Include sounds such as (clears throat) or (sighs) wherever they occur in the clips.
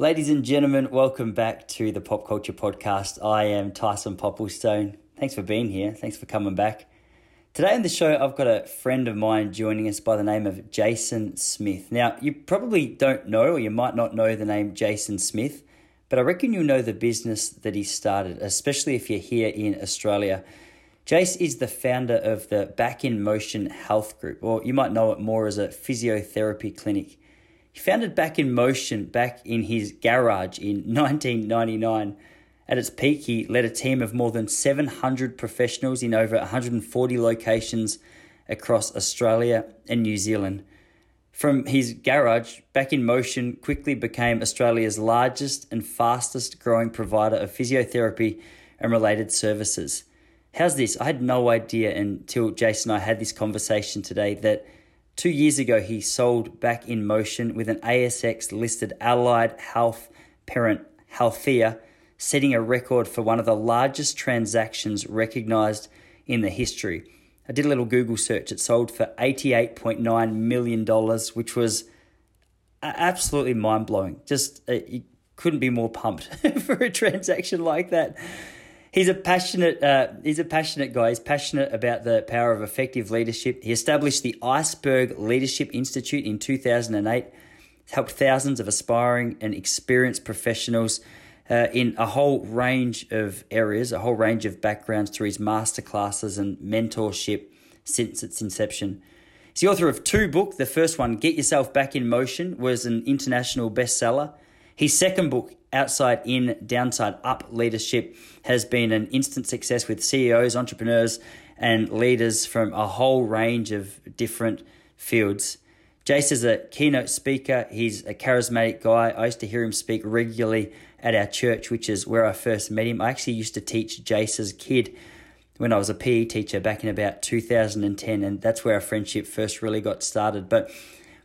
Ladies and gentlemen, welcome back to the Pop Culture Podcast. I am Tyson Popplestone. Thanks for being here. Thanks for coming back. Today on the show, I've got a friend of mine joining us by the name of Jason Smith. Now, you probably don't know, or you might not know the name Jason Smith, but I reckon you'll know the business that he started, especially if you're here in Australia. Jace is the founder of the Back in Motion Health Group, or you might know it more as a physiotherapy clinic. He founded Back in Motion back in his garage in (laughs) 1999. At its peak, he led a team of more than 700 professionals in over 140 locations across Australia and New Zealand. From his garage, Back in Motion quickly became Australia's largest and fastest growing provider of physiotherapy and related services. How's this? I had no idea until Jason and I had this conversation today that Two years ago, he sold Back in Motion with an ASX listed allied health parent, Healthia, setting a record for one of the largest transactions recognized in the history. I did a little Google search. It sold for $88.9 million, which was absolutely mind blowing. Just, uh, you couldn't be more pumped (laughs) for a transaction like that he's a passionate uh, he's a passionate guy. He's passionate about the power of effective leadership. He established the Iceberg Leadership Institute in 2008. Helped thousands of aspiring and experienced professionals uh, in a whole range of areas, a whole range of backgrounds through his masterclasses and mentorship since its inception. He's the author of two books. The first one, Get Yourself Back in Motion, was an international bestseller. His second book, Outside In, Downside Up Leadership has been an instant success with CEOs, entrepreneurs, and leaders from a whole range of different fields. Jace is a keynote speaker. He's a charismatic guy. I used to hear him speak regularly at our church, which is where I first met him. I actually used to teach Jace's kid when I was a PE teacher back in about 2010, and that's where our friendship first really got started. But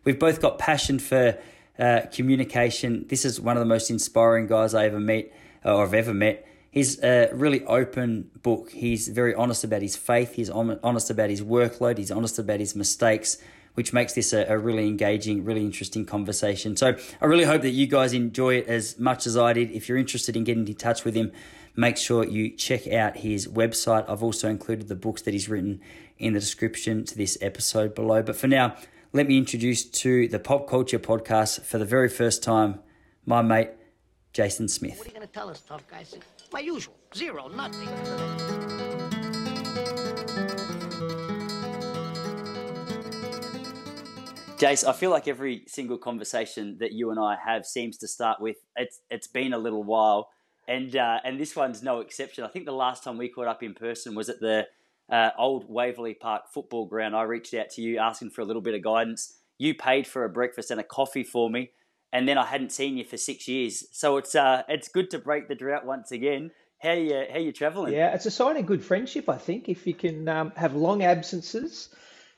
we've both got passion for uh, communication. This is one of the most inspiring guys I ever met or I've ever met. He's a really open book. He's very honest about his faith. He's honest about his workload. He's honest about his mistakes, which makes this a, a really engaging, really interesting conversation. So I really hope that you guys enjoy it as much as I did. If you're interested in getting in touch with him, make sure you check out his website. I've also included the books that he's written in the description to this episode below. But for now, let me introduce to the Pop Culture Podcast for the very first time my mate, Jason Smith. What are you going to tell us, tough guys? My usual zero, nothing. Jace, I feel like every single conversation that you and I have seems to start with it's it's been a little while, and uh, and this one's no exception. I think the last time we caught up in person was at the uh, old Waverley Park football ground. I reached out to you asking for a little bit of guidance. You paid for a breakfast and a coffee for me, and then I hadn't seen you for six years. So it's uh, it's good to break the drought once again. How you how you traveling? Yeah, it's a sign of good friendship, I think. If you can um, have long absences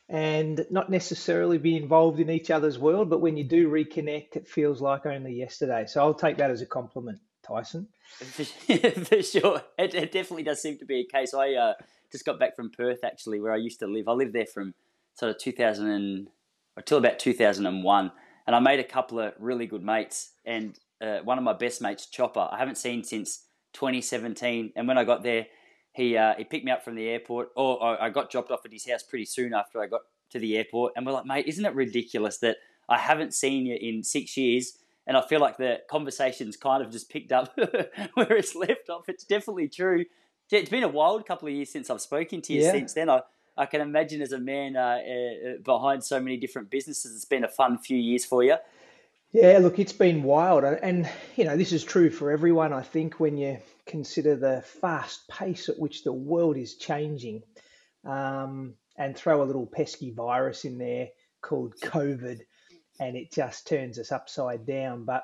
and not necessarily be involved in each other's world, but when you do reconnect, it feels like only yesterday. So I'll take that as a compliment, Tyson. (laughs) for sure, it, it, definitely does seem to be a case. I uh, just got back from Perth actually, where I used to live. I lived there from sort of 2000 and, until about 2001, and I made a couple of really good mates. And uh, one of my best mates, Chopper, I haven't seen since 2017. And when I got there, he uh, he picked me up from the airport, or, or I got dropped off at his house pretty soon after I got to the airport. And we're like, mate, isn't it ridiculous that I haven't seen you in six years? And I feel like the conversation's kind of just picked up (laughs) where it's left off. It's definitely true it's been a wild couple of years since I've spoken to you. Yeah. Since then, I I can imagine as a man uh, uh, behind so many different businesses, it's been a fun few years for you. Yeah, look, it's been wild, and you know this is true for everyone. I think when you consider the fast pace at which the world is changing, um, and throw a little pesky virus in there called COVID, and it just turns us upside down. But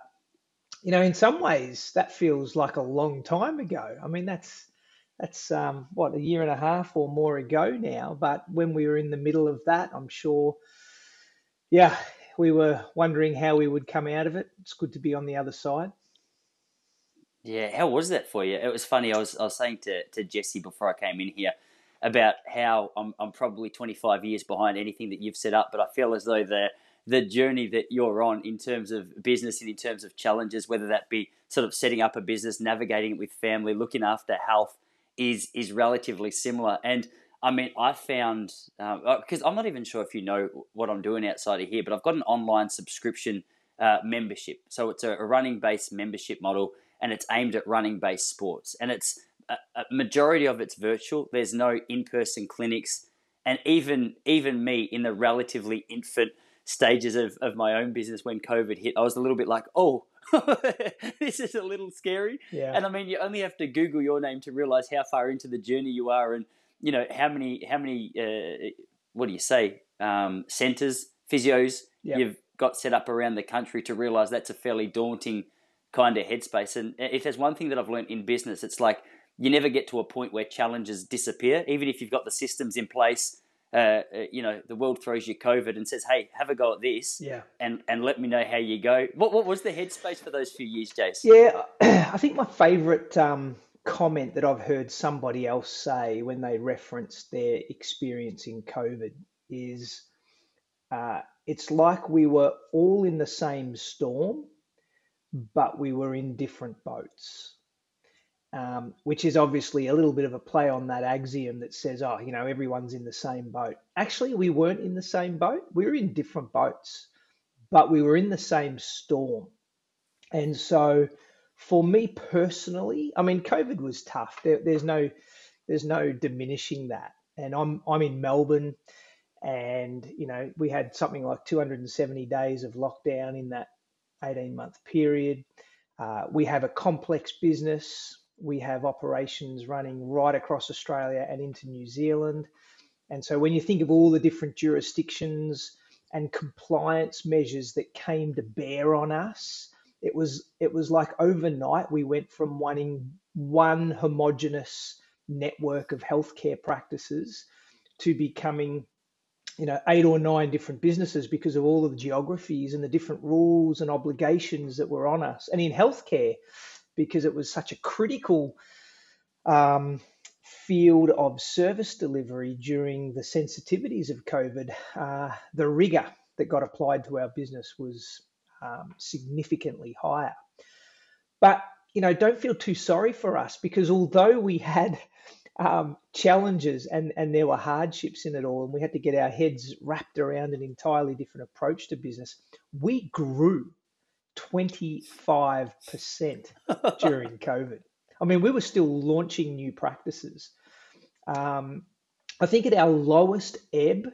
you know, in some ways, that feels like a long time ago. I mean, that's that's um, what a year and a half or more ago now. But when we were in the middle of that, I'm sure, yeah, we were wondering how we would come out of it. It's good to be on the other side. Yeah, how was that for you? It was funny. I was I was saying to to Jesse before I came in here about how I'm I'm probably 25 years behind anything that you've set up, but I feel as though the the journey that you're on in terms of business and in terms of challenges, whether that be sort of setting up a business, navigating it with family, looking after health, is is relatively similar. And I mean, I found because um, uh, I'm not even sure if you know what I'm doing outside of here, but I've got an online subscription uh, membership. So it's a, a running based membership model, and it's aimed at running based sports, and it's a, a majority of it's virtual. There's no in person clinics, and even even me in the relatively infant stages of, of my own business when COVID hit, I was a little bit like, oh, (laughs) this is a little scary. Yeah. And I mean, you only have to Google your name to realize how far into the journey you are, and you know how many how many uh, what do you say um, centers, physios yep. you've got set up around the country to realize that's a fairly daunting kind of headspace. And if there's one thing that I've learned in business, it's like you never get to a point where challenges disappear, even if you've got the systems in place uh, uh, you know, the world throws you COVID and says, "Hey, have a go at this, yeah, and and let me know how you go." What what was the headspace for those few years, Jace? Yeah, (clears throat) I think my favourite um, comment that I've heard somebody else say when they referenced their experience in COVID is, uh, "It's like we were all in the same storm, but we were in different boats." Um, which is obviously a little bit of a play on that axiom that says, oh, you know, everyone's in the same boat. Actually, we weren't in the same boat. We were in different boats, but we were in the same storm. And so, for me personally, I mean, COVID was tough. There, there's no, there's no diminishing that. And I'm, I'm in Melbourne, and you know, we had something like 270 days of lockdown in that 18 month period. Uh, we have a complex business we have operations running right across Australia and into New Zealand. And so when you think of all the different jurisdictions and compliance measures that came to bear on us, it was it was like overnight we went from wanting one homogenous network of healthcare practices to becoming you know eight or nine different businesses because of all of the geographies and the different rules and obligations that were on us and in healthcare because it was such a critical um, field of service delivery during the sensitivities of COVID. Uh, the rigor that got applied to our business was um, significantly higher. But you know, don't feel too sorry for us because although we had um, challenges and, and there were hardships in it all, and we had to get our heads wrapped around an entirely different approach to business, we grew 25% (laughs) during COVID. I mean, we were still launching new practices. Um, I think at our lowest ebb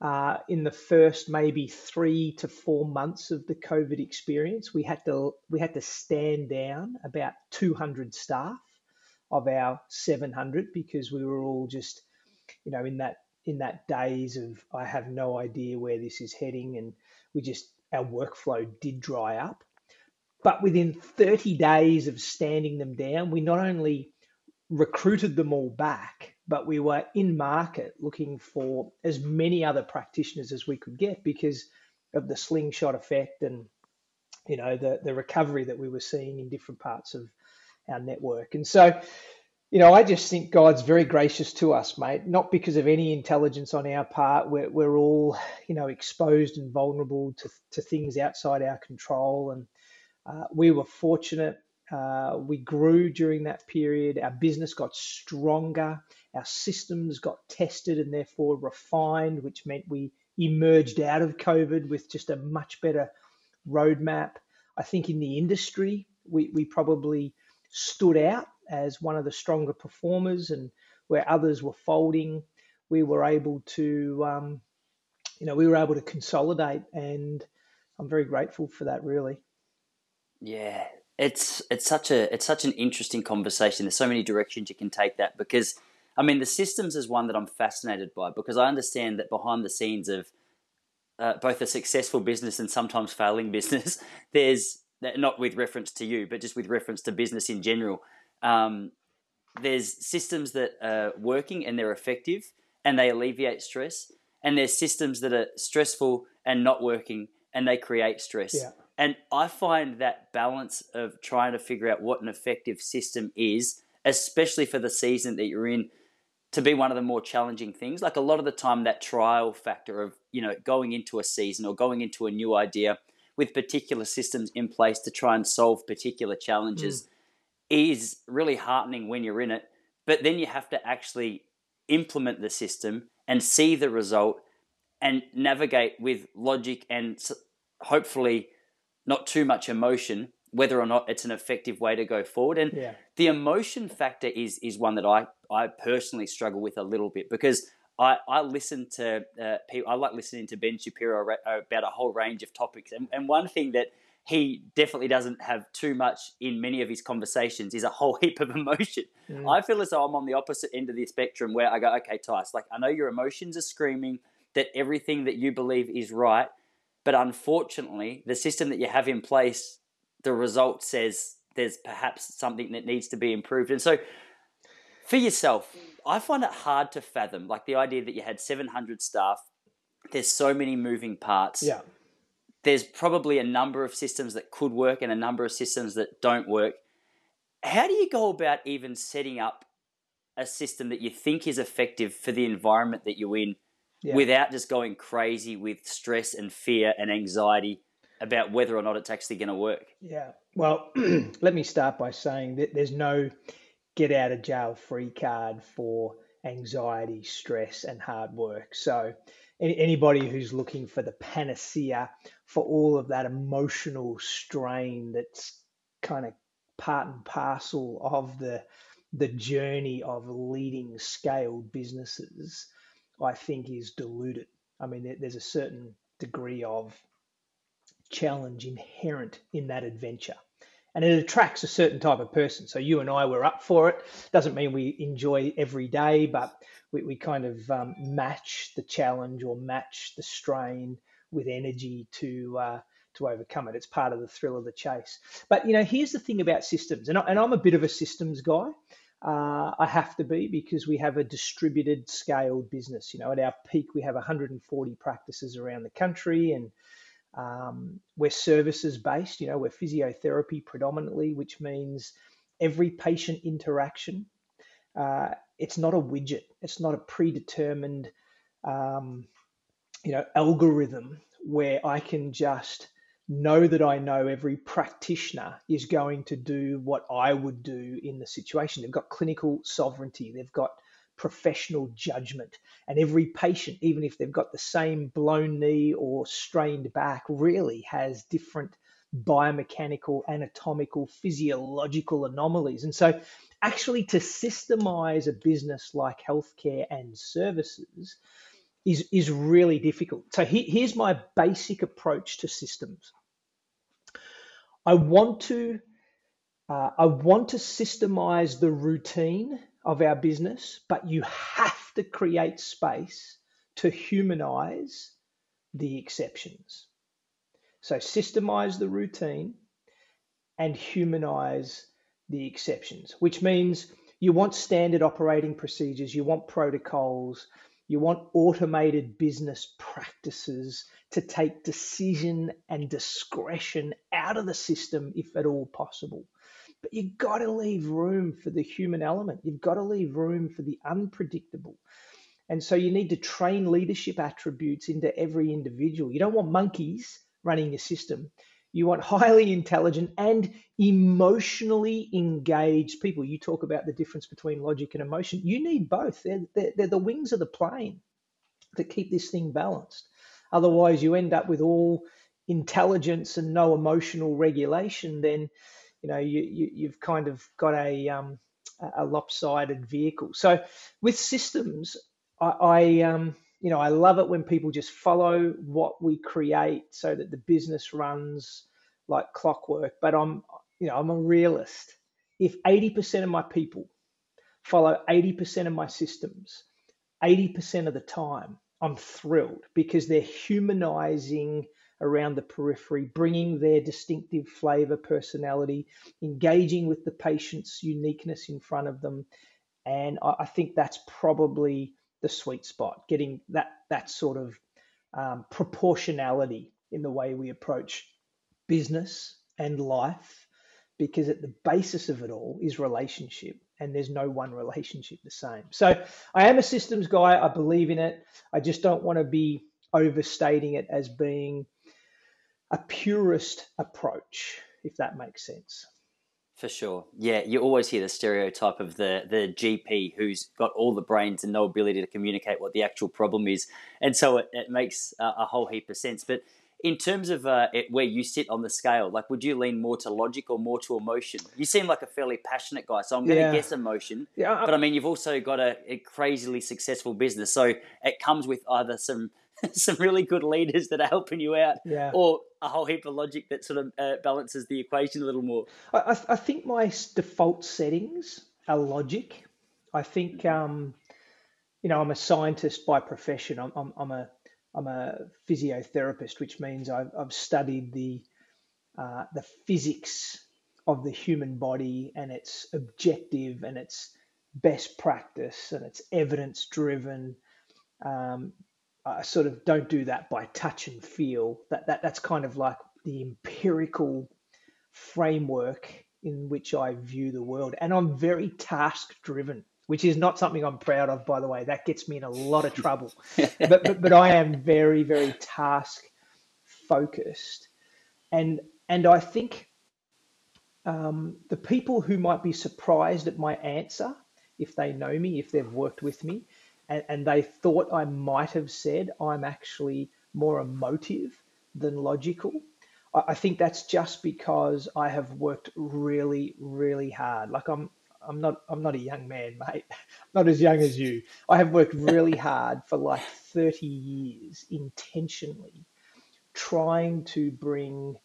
uh, in the first maybe three to four months of the COVID experience, we had to we had to stand down about 200 staff of our 700 because we were all just, you know, in that in that daze of I have no idea where this is heading, and we just our workflow did dry up. But within 30 days of standing them down, we not only recruited them all back, but we were in market looking for as many other practitioners as we could get because of the slingshot effect and you know the the recovery that we were seeing in different parts of our network. And so you know, I just think God's very gracious to us, mate. Not because of any intelligence on our part. We're, we're all, you know, exposed and vulnerable to, to things outside our control. And uh, we were fortunate. Uh, we grew during that period. Our business got stronger. Our systems got tested and therefore refined, which meant we emerged out of COVID with just a much better roadmap. I think in the industry, we, we probably stood out as one of the stronger performers, and where others were folding, we were able to, um, you know, we were able to consolidate, and I'm very grateful for that. Really. Yeah, it's it's such a it's such an interesting conversation. There's so many directions you can take that because I mean the systems is one that I'm fascinated by because I understand that behind the scenes of uh, both a successful business and sometimes failing (laughs) business, there's not with reference to you, but just with reference to business in general. Um, there's systems that are working and they're effective and they alleviate stress, and there's systems that are stressful and not working and they create stress. Yeah. And I find that balance of trying to figure out what an effective system is, especially for the season that you're in, to be one of the more challenging things. Like a lot of the time, that trial factor of you know going into a season or going into a new idea with particular systems in place to try and solve particular challenges mm. Is really heartening when you're in it. But then you have to actually implement the system and see the result and navigate with logic and hopefully not too much emotion whether or not it's an effective way to go forward. And yeah. the emotion factor is is one that I I personally struggle with a little bit because I, I listen to uh, people. I like listening to Ben Shapiro about a whole range of topics, and, and one thing that he definitely doesn't have too much in many of his conversations is a whole (laughs) heap of emotion. Mm. I feel as though I'm on the opposite end of the spectrum where I go, okay, Tice, like I know your emotions are screaming that everything that you believe is right, but unfortunately, the system that you have in place the result says there's perhaps something that needs to be improved. And so for yourself, I find it hard to fathom, like the idea that you had 700 staff, there's so many moving parts. Yeah. There's probably a number of systems that could work and a number of systems that don't work. How do you go about even setting up a system that you think is effective for the environment that you're in yeah. without just going crazy with stress and fear and anxiety about whether or not it's actually going to work. Yeah. Well, (clears throat) let me start by saying that there's no get out of jail free card for anxiety, stress, and hard work. So, anybody who's looking for the panacea for all of that emotional strain that's kind of part and parcel of the the journey of leading scaled businesses, I think is diluted. I mean, there's a certain degree of challenge inherent in that adventure. And it attracts a certain type of person. So you and I were up for it. Doesn't mean we enjoy every day, but we, we kind of um, match the challenge or match the strain with energy to uh, to overcome it. It's part of the thrill of the chase. But you know, here's the thing about systems, and, I, and I'm a bit of a systems guy. Uh, I have to be because we have a distributed, scaled business. You know, at our peak, we have 140 practices around the country, and um, we're services based, you know, we're physiotherapy predominantly, which means every patient interaction, uh, it's not a widget, it's not a predetermined, um, you know, algorithm where I can just know that I know every practitioner is going to do what I would do in the situation. They've got clinical sovereignty, they've got professional judgment. And every patient, even if they've got the same blown knee or strained back, really has different biomechanical, anatomical, physiological anomalies. And so, actually, to systemize a business like healthcare and services is, is really difficult. So, he, here's my basic approach to systems I want to. Uh, I want to systemize the routine of our business, but you have to create space to humanize the exceptions. So systemize the routine and humanize the exceptions, which means you want standard operating procedures, you want protocols, you want automated business practices to take decision and discretion out of the system if at all possible. But you've got to leave room for the human element. You've got to leave room for the unpredictable. And so you need to train leadership attributes into every individual. You don't want monkeys running your system. You want highly intelligent and emotionally engaged people. You talk about the difference between logic and emotion. You need both. They're, they're, they're the wings of the plane that keep this thing balanced. Otherwise, you end up with all intelligence and no emotional regulation. Then you know you, you have kind of got a um, a lopsided vehicle. So with systems, I, I um, you know I love it when people just follow what we create so that the business runs like clockwork. But I'm you know I'm a realist. If 80% of my people follow 80% of my systems 80% of the time, I'm thrilled because they're humanizing around the periphery, bringing their distinctive flavor, personality, engaging with the patient's uniqueness in front of them. And I, think that's probably the sweet spot, getting that, that sort of um, proportionality in the way we approach business and life, because at the basis of it all is relationship. and there's no one relationship the same. So I am a systems guy. I believe in it. I just don't want to be overstating it as being a purist approach, if that makes sense. For sure. Yeah, you always hear the stereotype of the the GP who's got all the brains and no ability to communicate what the actual problem is, and so it, it makes a, a whole heap of sense. But in terms of uh, it, where you sit on the scale, like would you lean more to logic or more to emotion? You seem like a fairly passionate guy, so I'm going to yeah. guess emotion. Yeah, I, but I mean, you've also got a, a, crazily successful business, so it comes with either some (laughs) some really good leaders that are helping you out, yeah. or a whole heap of logic that sort of uh, balances the equation a little more. I, I, think my default settings are logic. I think, um, you know, I'm a scientist by profession. I'm, I'm, I'm a I'm a physiotherapist, which means I've, I've studied the uh, the physics of the human body and its objective and its best practice and it's evidence driven. Um, I sort of don't do that by touch and feel. That, that that's kind of like the empirical framework in which I view the world, and I'm very task driven, which is not something I'm proud of, by the way. That gets me in a lot of trouble. (laughs) but, but but I am very very task focused, and and I think um, the people who might be surprised at my answer, if they know me, if they've worked with me, and, and they thought I might have said I'm actually more emotive than logical. I, I think that's just because I have worked really, really hard. Like I'm I'm not I'm not a young man, mate. (laughs) not as young as you. I have worked really (laughs) hard for like 30 years intentionally trying to bring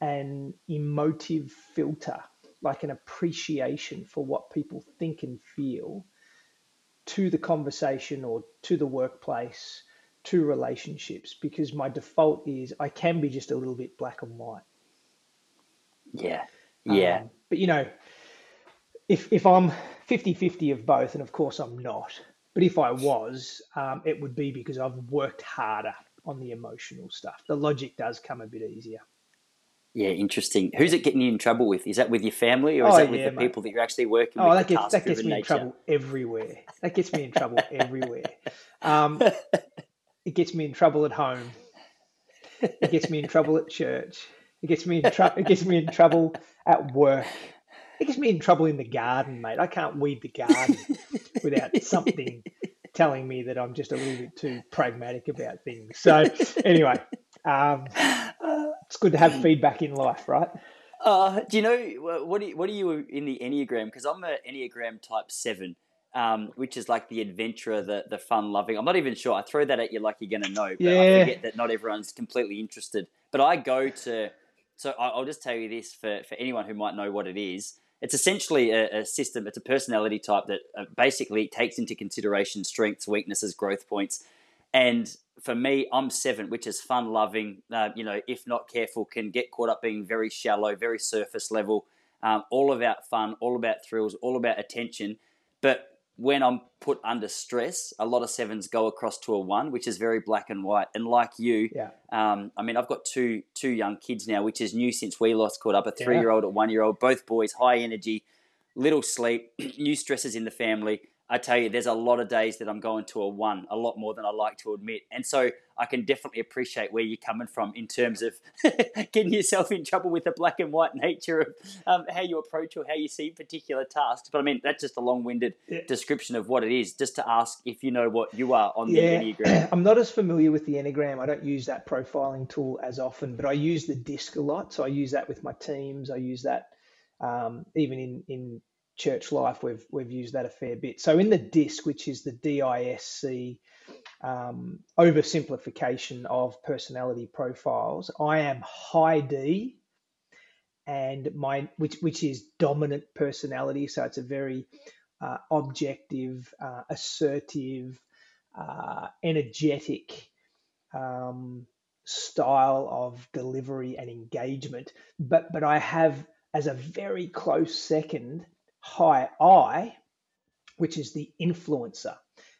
an emotive filter, like an appreciation for what people think and feel to the conversation or to the workplace, to relationships, because my default is I can be just a little bit black and white. Yeah. Yeah. Um, but you know, if if I'm 50-50 of both, and of course I'm not, but if I was, um, it would be because I've worked harder on the emotional stuff. The logic does come a bit easier. Yeah, interesting. Who's it getting you in trouble with? Is that with your family or is oh, that with yeah, the mate. people that you're actually working oh, with? Oh, that gets, that gets me nature? in trouble everywhere. That gets me in trouble (laughs) everywhere. Um, it gets me in trouble at home. It gets me in trouble at church. It gets me in trouble. It gets me in trouble at work. It gets me in trouble in the garden, mate. I can't weed the garden without something telling me that I'm just a little bit too pragmatic about things. So anyway, um, it's good to have feedback in life, right? Uh, do you know what? Are you, what are you in the Enneagram? Because I'm an Enneagram Type Seven, um, which is like the adventurer, the the fun loving. I'm not even sure. I throw that at you like you're going to know, but yeah. I forget that not everyone's completely interested. But I go to, so I'll just tell you this for for anyone who might know what it is. It's essentially a, a system. It's a personality type that uh, basically takes into consideration strengths, weaknesses, growth points, and for me, I'm seven, which is fun loving. Uh, you know, if not careful, can get caught up being very shallow, very surface level. Um, all about fun, all about thrills, all about attention. But when I'm put under stress, a lot of sevens go across to a one, which is very black and white. And like you, yeah. um, I mean, I've got two two young kids now, which is new since we lost caught up. A three year old, a one year old, both boys, high energy, little sleep, (clears throat) new stresses in the family. I tell you, there's a lot of days that I'm going to a one, a lot more than I like to admit. And so I can definitely appreciate where you're coming from in terms of (laughs) getting yourself in trouble with the black and white nature of um, how you approach or how you see particular tasks. But I mean, that's just a long winded yeah. description of what it is, just to ask if you know what you are on yeah. the Enneagram. (clears throat) I'm not as familiar with the Enneagram. I don't use that profiling tool as often, but I use the DISC a lot. So I use that with my teams. I use that um, even in, in church life, we've we've used that a fair bit. So in the DISC, which is the DISC um, oversimplification of personality profiles, I am high D, and my which which is dominant personality. So it's a very uh, objective, uh, assertive, uh, energetic um, style of delivery and engagement. But but I have as a very close second high I, which is the influencer.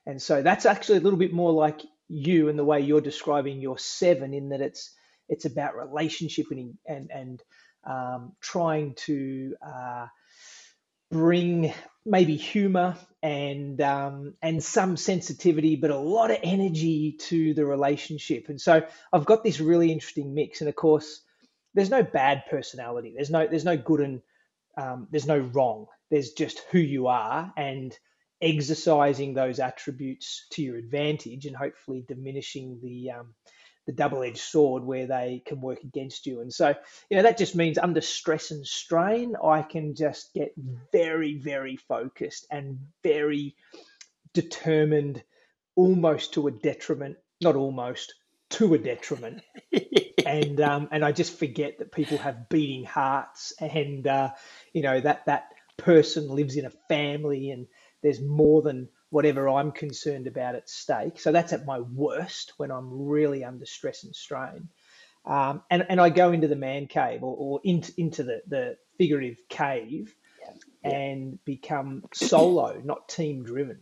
And so that's actually a little bit more like you and the way you're describing your seven in that it's it's about relationship and and and um, trying to uh, bring maybe humor and um, and some sensitivity, but a lot of energy to the relationship. And so I've got this really interesting mix. And of course, there's no bad personality. There's no there's no good and um, there's no wrong. There's just who you are and exercising those attributes to your advantage and hopefully diminishing the um, the double-edged sword where they can work against you. And so, you know, that just means under stress and strain, I can just get very, very focused and very determined, almost to a detriment, not almost, to a detriment. (laughs) and um, and I just forget that people have beating hearts, and uh, you know that that person lives in a family, and there's more than whatever I'm concerned about at stake. So that's at my worst when I'm really under stress and strain. Um, and, and I go into the man cave or, or into, into the, the figurative cave yeah. And become solo, not team driven.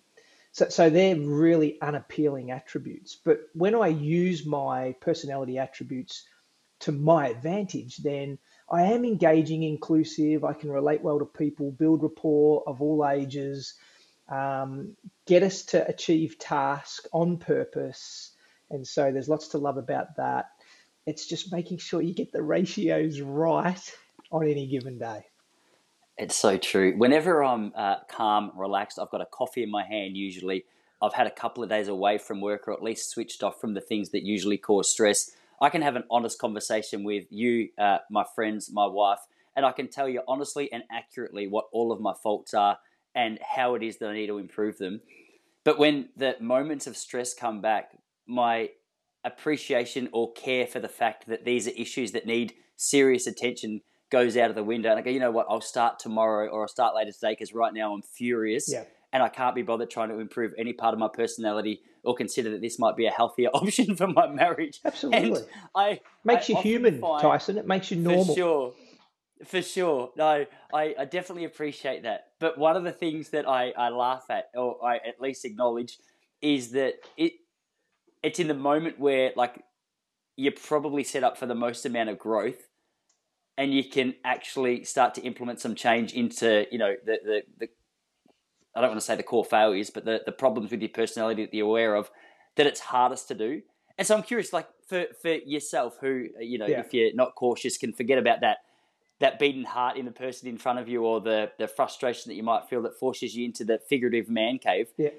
So, so they're really unappealing attributes. But when I use my personality attributes to my advantage, then I am engaging, inclusive. I can relate well to people, build rapport of all ages, um, get us to achieve task on purpose. And so there's lots to love about that. It's just making sure you get the ratios right on any given day. It's so true. Whenever I'm uh, calm, relaxed, I've got a coffee in my hand usually. I've had a couple of days away from work or at least switched off from the things that usually cause stress. I can have an honest conversation with you, uh, my friends, my wife, and I can tell you honestly and accurately what all of my faults are and how it is that I need to improve them. But when the moments of stress come back, my appreciation or care for the fact that these are issues that need serious attention goes out of the window. And I go, you know what, I'll start tomorrow or I'll start later today because right now I'm furious yeah. And I can't be bothered trying to improve any part of my personality or consider that this might be a healthier (laughs) option for my marriage. Absolutely. And I makes I you human, Tyson. It makes you normal. For sure. For sure. No, I, I definitely appreciate that. But one of the things that I, I laugh at, or I at least acknowledge, is that it it's in the moment where like you're probably set up for the most amount of growth and you can actually start to implement some change into, you know, the, the, the I don't want to say the core failures, but the, the problems with your personality that you're aware of, that it's hardest to do. And so I'm curious, like for, for yourself, who, uh, you know, yeah. if you're not cautious, can forget about that that beating heart in the person in front of you or the, the frustration that you might feel that forces you into the figurative man cave. Yeah.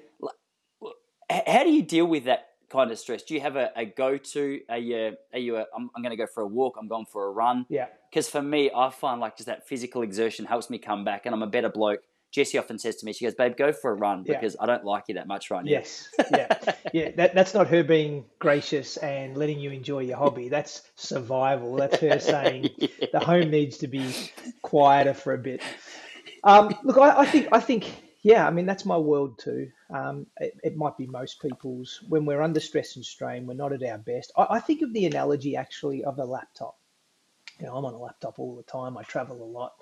How do you deal with that kind of stress? Do you have a, a go to? Are you, are you a, I'm, I'm going to go for a walk, I'm going for a run? Yeah. Because for me, I find like just that physical exertion helps me come back and I'm a better bloke Jessie often says to me, she goes, "Babe, go for a run because yeah. I don't like you that much right now." Yes, yeah, yeah. That, that's not her being gracious and letting you enjoy your hobby. That's survival. That's her (laughs) saying yeah. the home needs to be quieter for a bit. Um, look, I, I, think, I think, yeah. I mean, that's my world too. Um, it, it, might be most people's. When we're under stress and strain, we're not at our best. I, I think of the analogy actually of a laptop. You know, I'm on a laptop all the time. I travel a lot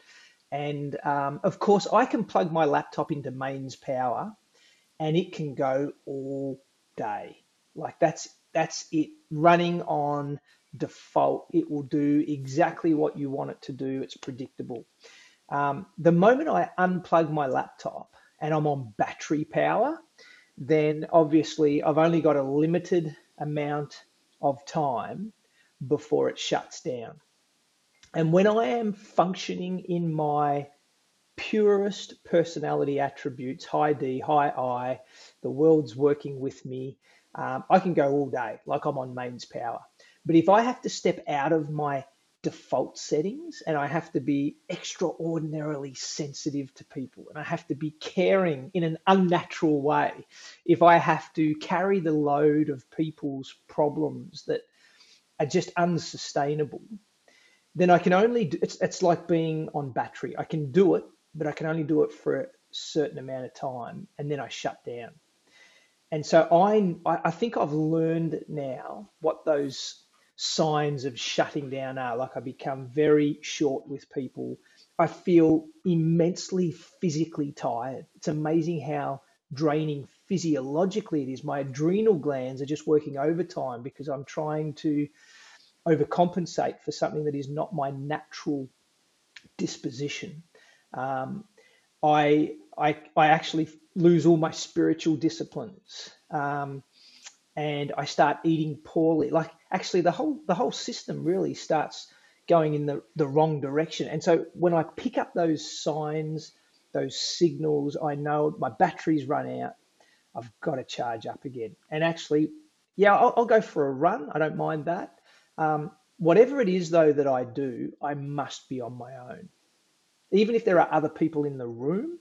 and um, of course, I can plug my laptop into mains power and it can go all day. Like that's that's it running on default. It will do exactly what you want it to do. It's predictable. Um, the moment I unplug my laptop and I'm on battery power, then obviously I've only got a limited amount of time before it shuts down. And when I am functioning in my purest personality attributes, high D, high I, the world's working with me, um, I can go all day like I'm on mains power. But if I have to step out of my default settings and I have to be extraordinarily sensitive to people and I have to be caring in an unnatural way, if I have to carry the load of people's problems that are just unsustainable, then I can only do, it's it's like being on battery. I can do it, but I can only do it for a certain amount of time, and then I shut down. And so I I think I've learned now what those signs of shutting down are. Like I become very short with people. I feel immensely physically tired. It's amazing how draining physiologically it is. My adrenal glands are just working overtime because I'm trying to overcompensate for something that is not my natural disposition. Um, I I I actually lose all my spiritual disciplines. Um, and I start eating poorly. Like actually the whole the whole system really starts going in the, the wrong direction. And so when I pick up those signs, those signals, I know my batteries run out. I've got to charge up again. And actually, yeah, I'll, I'll go for a run. I don't mind that. Um, whatever it is though that I do, I must be on my own. Even if there are other people in the room,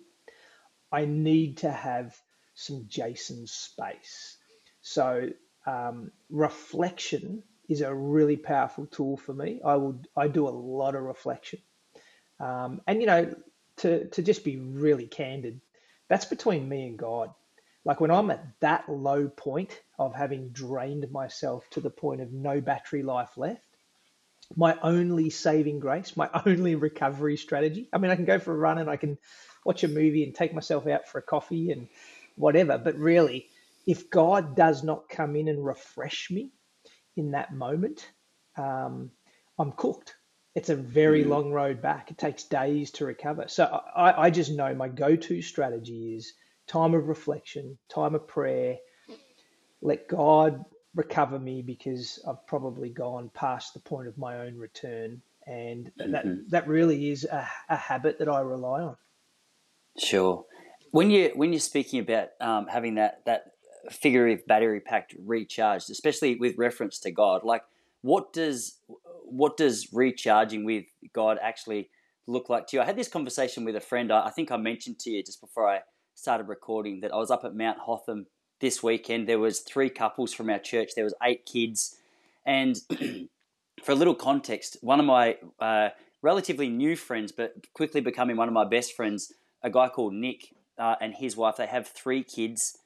I need to have some Jason space. So um, reflection is a really powerful tool for me. I will I do a lot of reflection, um, and you know to to just be really candid, that's between me and God. Like when I'm at that low point of having drained myself to the point of no battery life left, my only saving grace, my (laughs) only recovery strategy. I mean, I can go for a run and I can watch a movie and take myself out for a coffee and whatever, but really if God does not come in and refresh me in that moment, um, I'm cooked. It's a very mm. long road back. It takes days to recover. So I, I just know my go to strategy is time of reflection, time of prayer. Let God recover me because I've probably gone past the point of my own return. And mm-hmm. that, that really is a, a habit that I rely on. Sure. When you when you're speaking about um, having that that figurative battery packed recharged, especially with reference to God. Like, what does what does recharging with God actually look like to you? I had this conversation with a friend. I, think I mentioned to you just before I started recording that I was up at Mount Hotham this weekend. There was three couples from our church. There was eight kids, and (clears throat) for a little context, one of my uh, relatively new friends, but quickly becoming one of my best friends, a guy called Nick uh, and his wife. They have three kids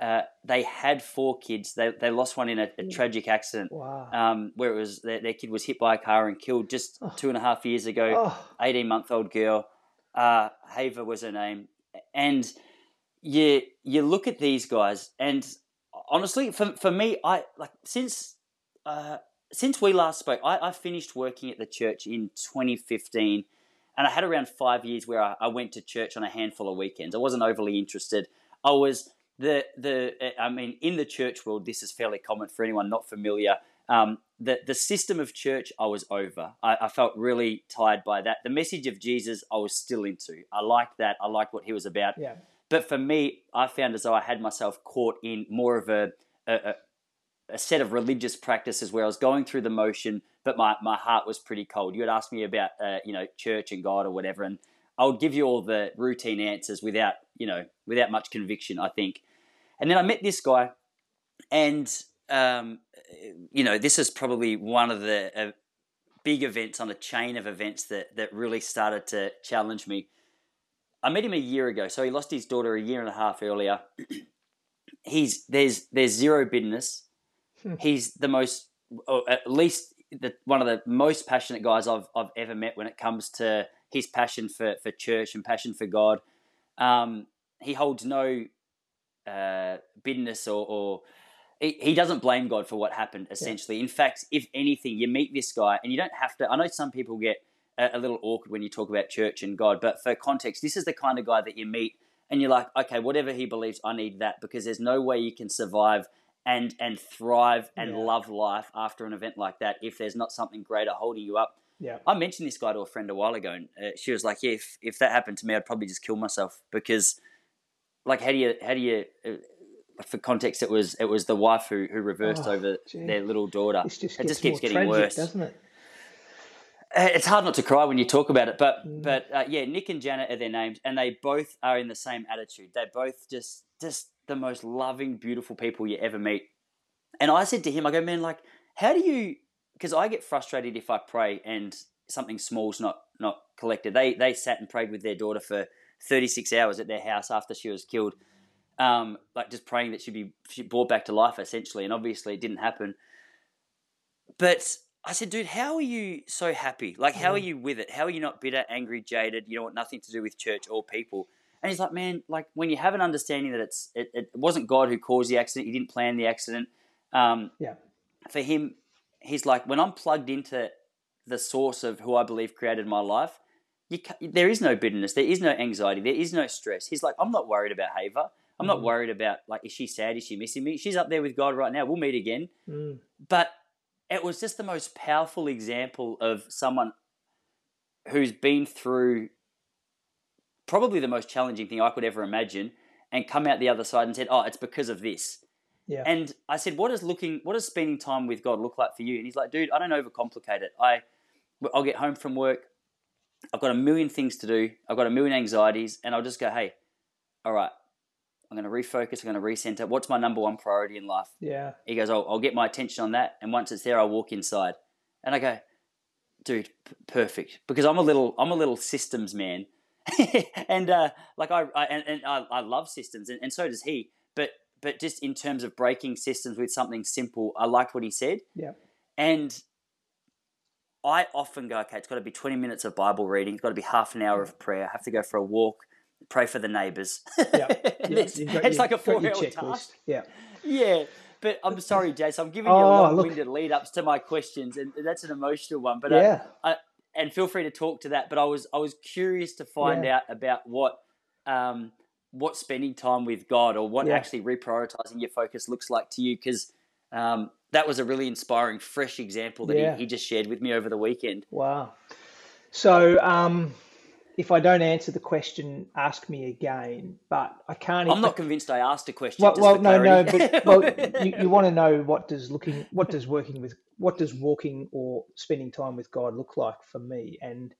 uh, they had four kids. They, they lost one in a, a tragic accident wow. um, where it was their, their, kid was hit by a car and killed just oh. two and a half years ago. Eighteen month old girl, uh, Haver was her name, and you you look at these guys, and honestly, for for me, I like since uh, since we last spoke, I, I finished working at the church in 2015, and I had around five years where I, I went to church on a handful of weekends. I wasn't overly interested. I was the the I mean, in the church world, this is fairly common for anyone not familiar. Um, the the system of church, I was over. I, I, felt really tired by that. The message of Jesus, I was still into. I liked that. I liked what he was about. Yeah. But for me, I found as though I had myself caught in more of a, a, a set of religious practices where I was going through the motion, but my, my heart was pretty cold. You had asked me about uh, you know church and God or whatever, and I would give you all the routine answers without you know without much conviction. I think. And then I met this guy, and um, you know, this is probably one of the uh, big events on a chain of events that that really started to challenge me. I met him a year ago, so he lost his daughter a year and a half earlier. (clears throat) He's there's there's zero bitterness. Hmm. He's the most, or at least the, one of the most passionate guys I've I've ever met when it comes to his passion for for church and passion for God. Um, he holds no uh, bitterness or, or he, he doesn't blame God for what happened. Essentially, yeah. in fact, if anything, you meet this guy and you don't have to. I know some people get a, a little awkward when you talk about church and God, but for context, this is the kind of guy that you meet and you're like, okay, whatever he believes, I need that because there's no way you can survive and and thrive and yeah. love life after an event like that if there's not something greater holding you up. Yeah. I mentioned this guy to a friend a while ago, and uh, she was like, "Yeah, if if that happened to me, I'd probably just kill myself because like how do you how do you uh, for context it was it was the wife who, who reversed oh, over their little daughter just it just keeps getting tragic, worse doesn't it it's hard not to cry when you talk about it but mm. but uh, yeah nick and janet are their names and they both are in the same attitude They're both just just the most loving beautiful people you ever meet and i said to him i go man like how do you because i get frustrated if i pray and something small's not not collected they they sat and prayed with their daughter for 36 hours at their house after she was killed, um, like just praying that she'd be she brought back to life essentially. And obviously it didn't happen. But I said, dude, how are you so happy? Like, how are mm. you with it? How are you not bitter, angry, jaded? You don't want Nothing to do with church or people. And he's like, man, like when you have an understanding that it's it, it wasn't God who caused the accident, he didn't plan the accident. Um, yeah. For him, he's like, when I'm plugged into the source of who I believe created my life, you there is no bitterness, there is no anxiety, there is no stress. He's like, I'm not worried about Haver. I'm not Mm. worried about like, is she sad? Is she missing me? She's up there with God right now. We'll meet again. Mm. But it was just the most powerful example of someone who's been through probably the most challenging thing I could ever imagine and come out the other side and said, "Oh, it's because of this." Yeah. And I said, "What does looking, what does spending time with God look like for you?" And he's like, "Dude, I don't overcomplicate it. I, I'll get home from work. I've got a million things to do. I've got a million anxieties, and I'll just go, hey, all right, I'm going to refocus. I'm going to recenter. What's my number one priority in life? yeah. He goes, I'll, I'll get my attention on that, and once it's there, I'll walk inside. And I go, dude, p- perfect, because I'm a little, I'm a little systems man, (laughs) and uh, like I, I and, and I, I love systems, and, and so does he. But but just in terms of breaking systems with something simple, I liked what he said, Yeah. and I often go, okay, it's got to be 20 minutes of Bible reading, it's got to be half an hour of prayer. I have to go for a walk, pray for the neighbours. Yeah. (laughs) It's got it's like a four-hour task. Yeah. Yeah, but I'm sorry, (laughs) Jason. I'm giving you Oh, look. long-winded lead-ups to my questions, and that's an emotional one. But Yeah. I, I, and feel free to talk to that. But I was I was curious to find Yeah. out about what um, what spending time with God or what Yeah. actually reprioritizing your focus looks like to you, because um, that was a really inspiring, fresh example that Yeah. he, he just shared with me over the weekend. Wow. So, um, if I don't answer the question, ask me again. But I can't. I'm not convinced I asked a question. Well, well no, no. But well, (laughs) you, you want to know what does looking, what does working with, what does walking or spending time with God look like for me? And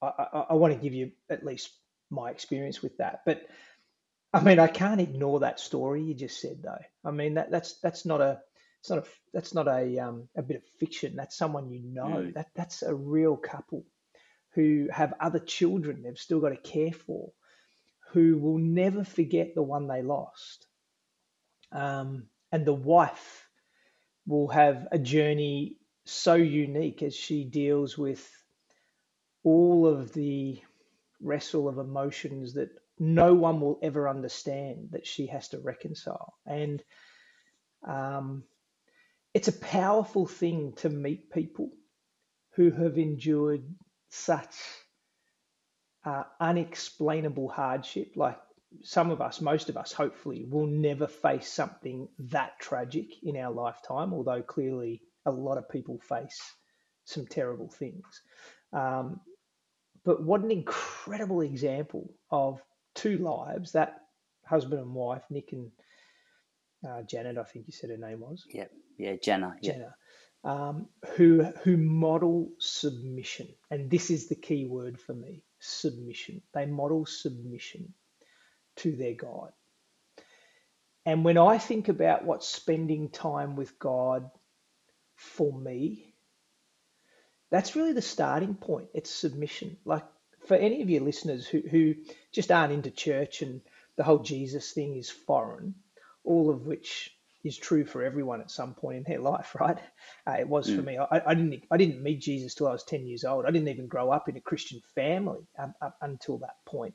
I, I, I want to give you at least my experience with that. But I mean, I can't ignore that story you just said, though. I mean, that that's that's not a it's not a that's not a um, a bit of fiction. That's someone you know. Mm. That that's a real couple who have other children they've still got to care for, who will never forget the one they lost. Um, and the wife will have a journey so unique as she deals with all of the wrestle of emotions that no one will ever understand that she has to reconcile. And um, it's a powerful thing to meet people who have endured such uh, unexplainable hardship. Like some of us, most of us, hopefully, will never face something that tragic in our lifetime, although clearly a lot of people face some terrible things. Um, but what an incredible example of two lives that husband and wife, Nick and uh, Janet, I think you said her name was yeah, yeah, Jenna. Yeah. Jenna, um, who who model submission, and this is the key word for me: submission. They model submission to their God. And when I think about what spending time with God for me, that's really the starting point. It's submission. Like for any of your listeners who, who just aren't into church and the whole Jesus thing is foreign, all of which is true for everyone at some point in their (laughs) life, right? Uh, it was for Mm. me. I, I didn't I didn't meet Jesus till I was ten years old. I didn't even grow up in a Christian family um, up until that point.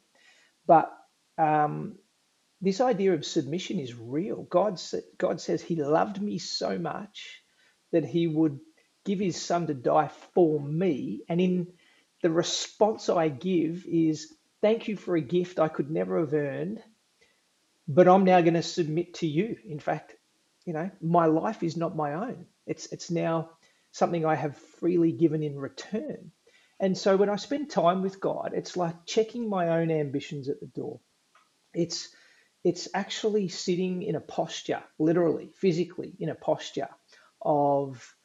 But um, this idea of submission is real. God God says He loved me so much that He would give His Son to die for me, and in the response I give is thank you for a gift I could never have earned, but I'm now going to submit to you. In fact, you know, my life is not my own. It's it's now something I have freely given in return. And so when I spend time with God, it's like checking my own ambitions at the door. It's it's actually sitting in a posture, literally, physically, in a posture of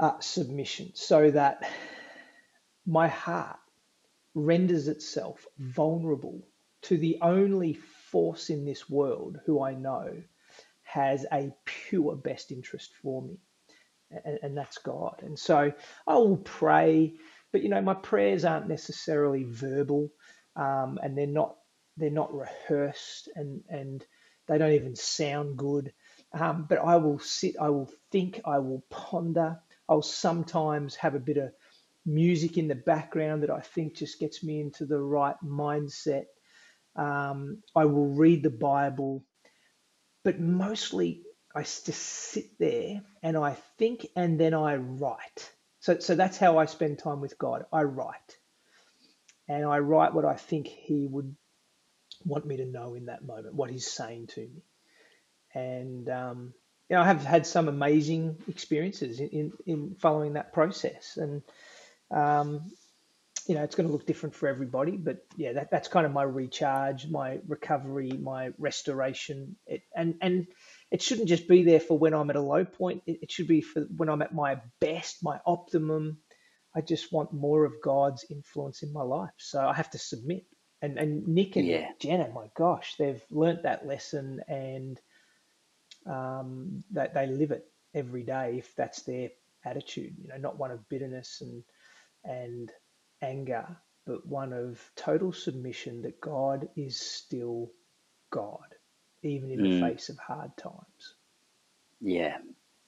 uh, submission, so that my heart renders itself vulnerable to the only force in this world who I know has a pure best interest for me, and, and that's God. And so I will pray, but you know, my prayers aren't necessarily verbal, um, and they're not they're not rehearsed, and and they don't even sound good. Um, but I will sit, I will think, I will ponder. I'll sometimes have a bit of music in the background that I think just gets me into the right mindset. Um, I will read the Bible, but mostly I just sit there and I think and then I write. So, so that's how I spend time with God. I write. and I write what I think He would want me to know in that moment, what He's saying to me. And um, you know, I have had some amazing experiences in, in, in following that process, and um, you know, it's going to look different for everybody, but yeah, that, that's kind of my recharge, my recovery, my restoration. It, and, and it shouldn't just be there for when I'm at a low point. It, it, should be for when I'm at my best, my optimum. I just want more of God's influence in my life. So I have to submit. And, and Nick and yeah. Jenna, my gosh, they've learnt that lesson and um, that they live it every day if that's their attitude, you know, not one of bitterness and, and anger, but one of total submission that God is still God, even in mm. the face of hard times. Yeah,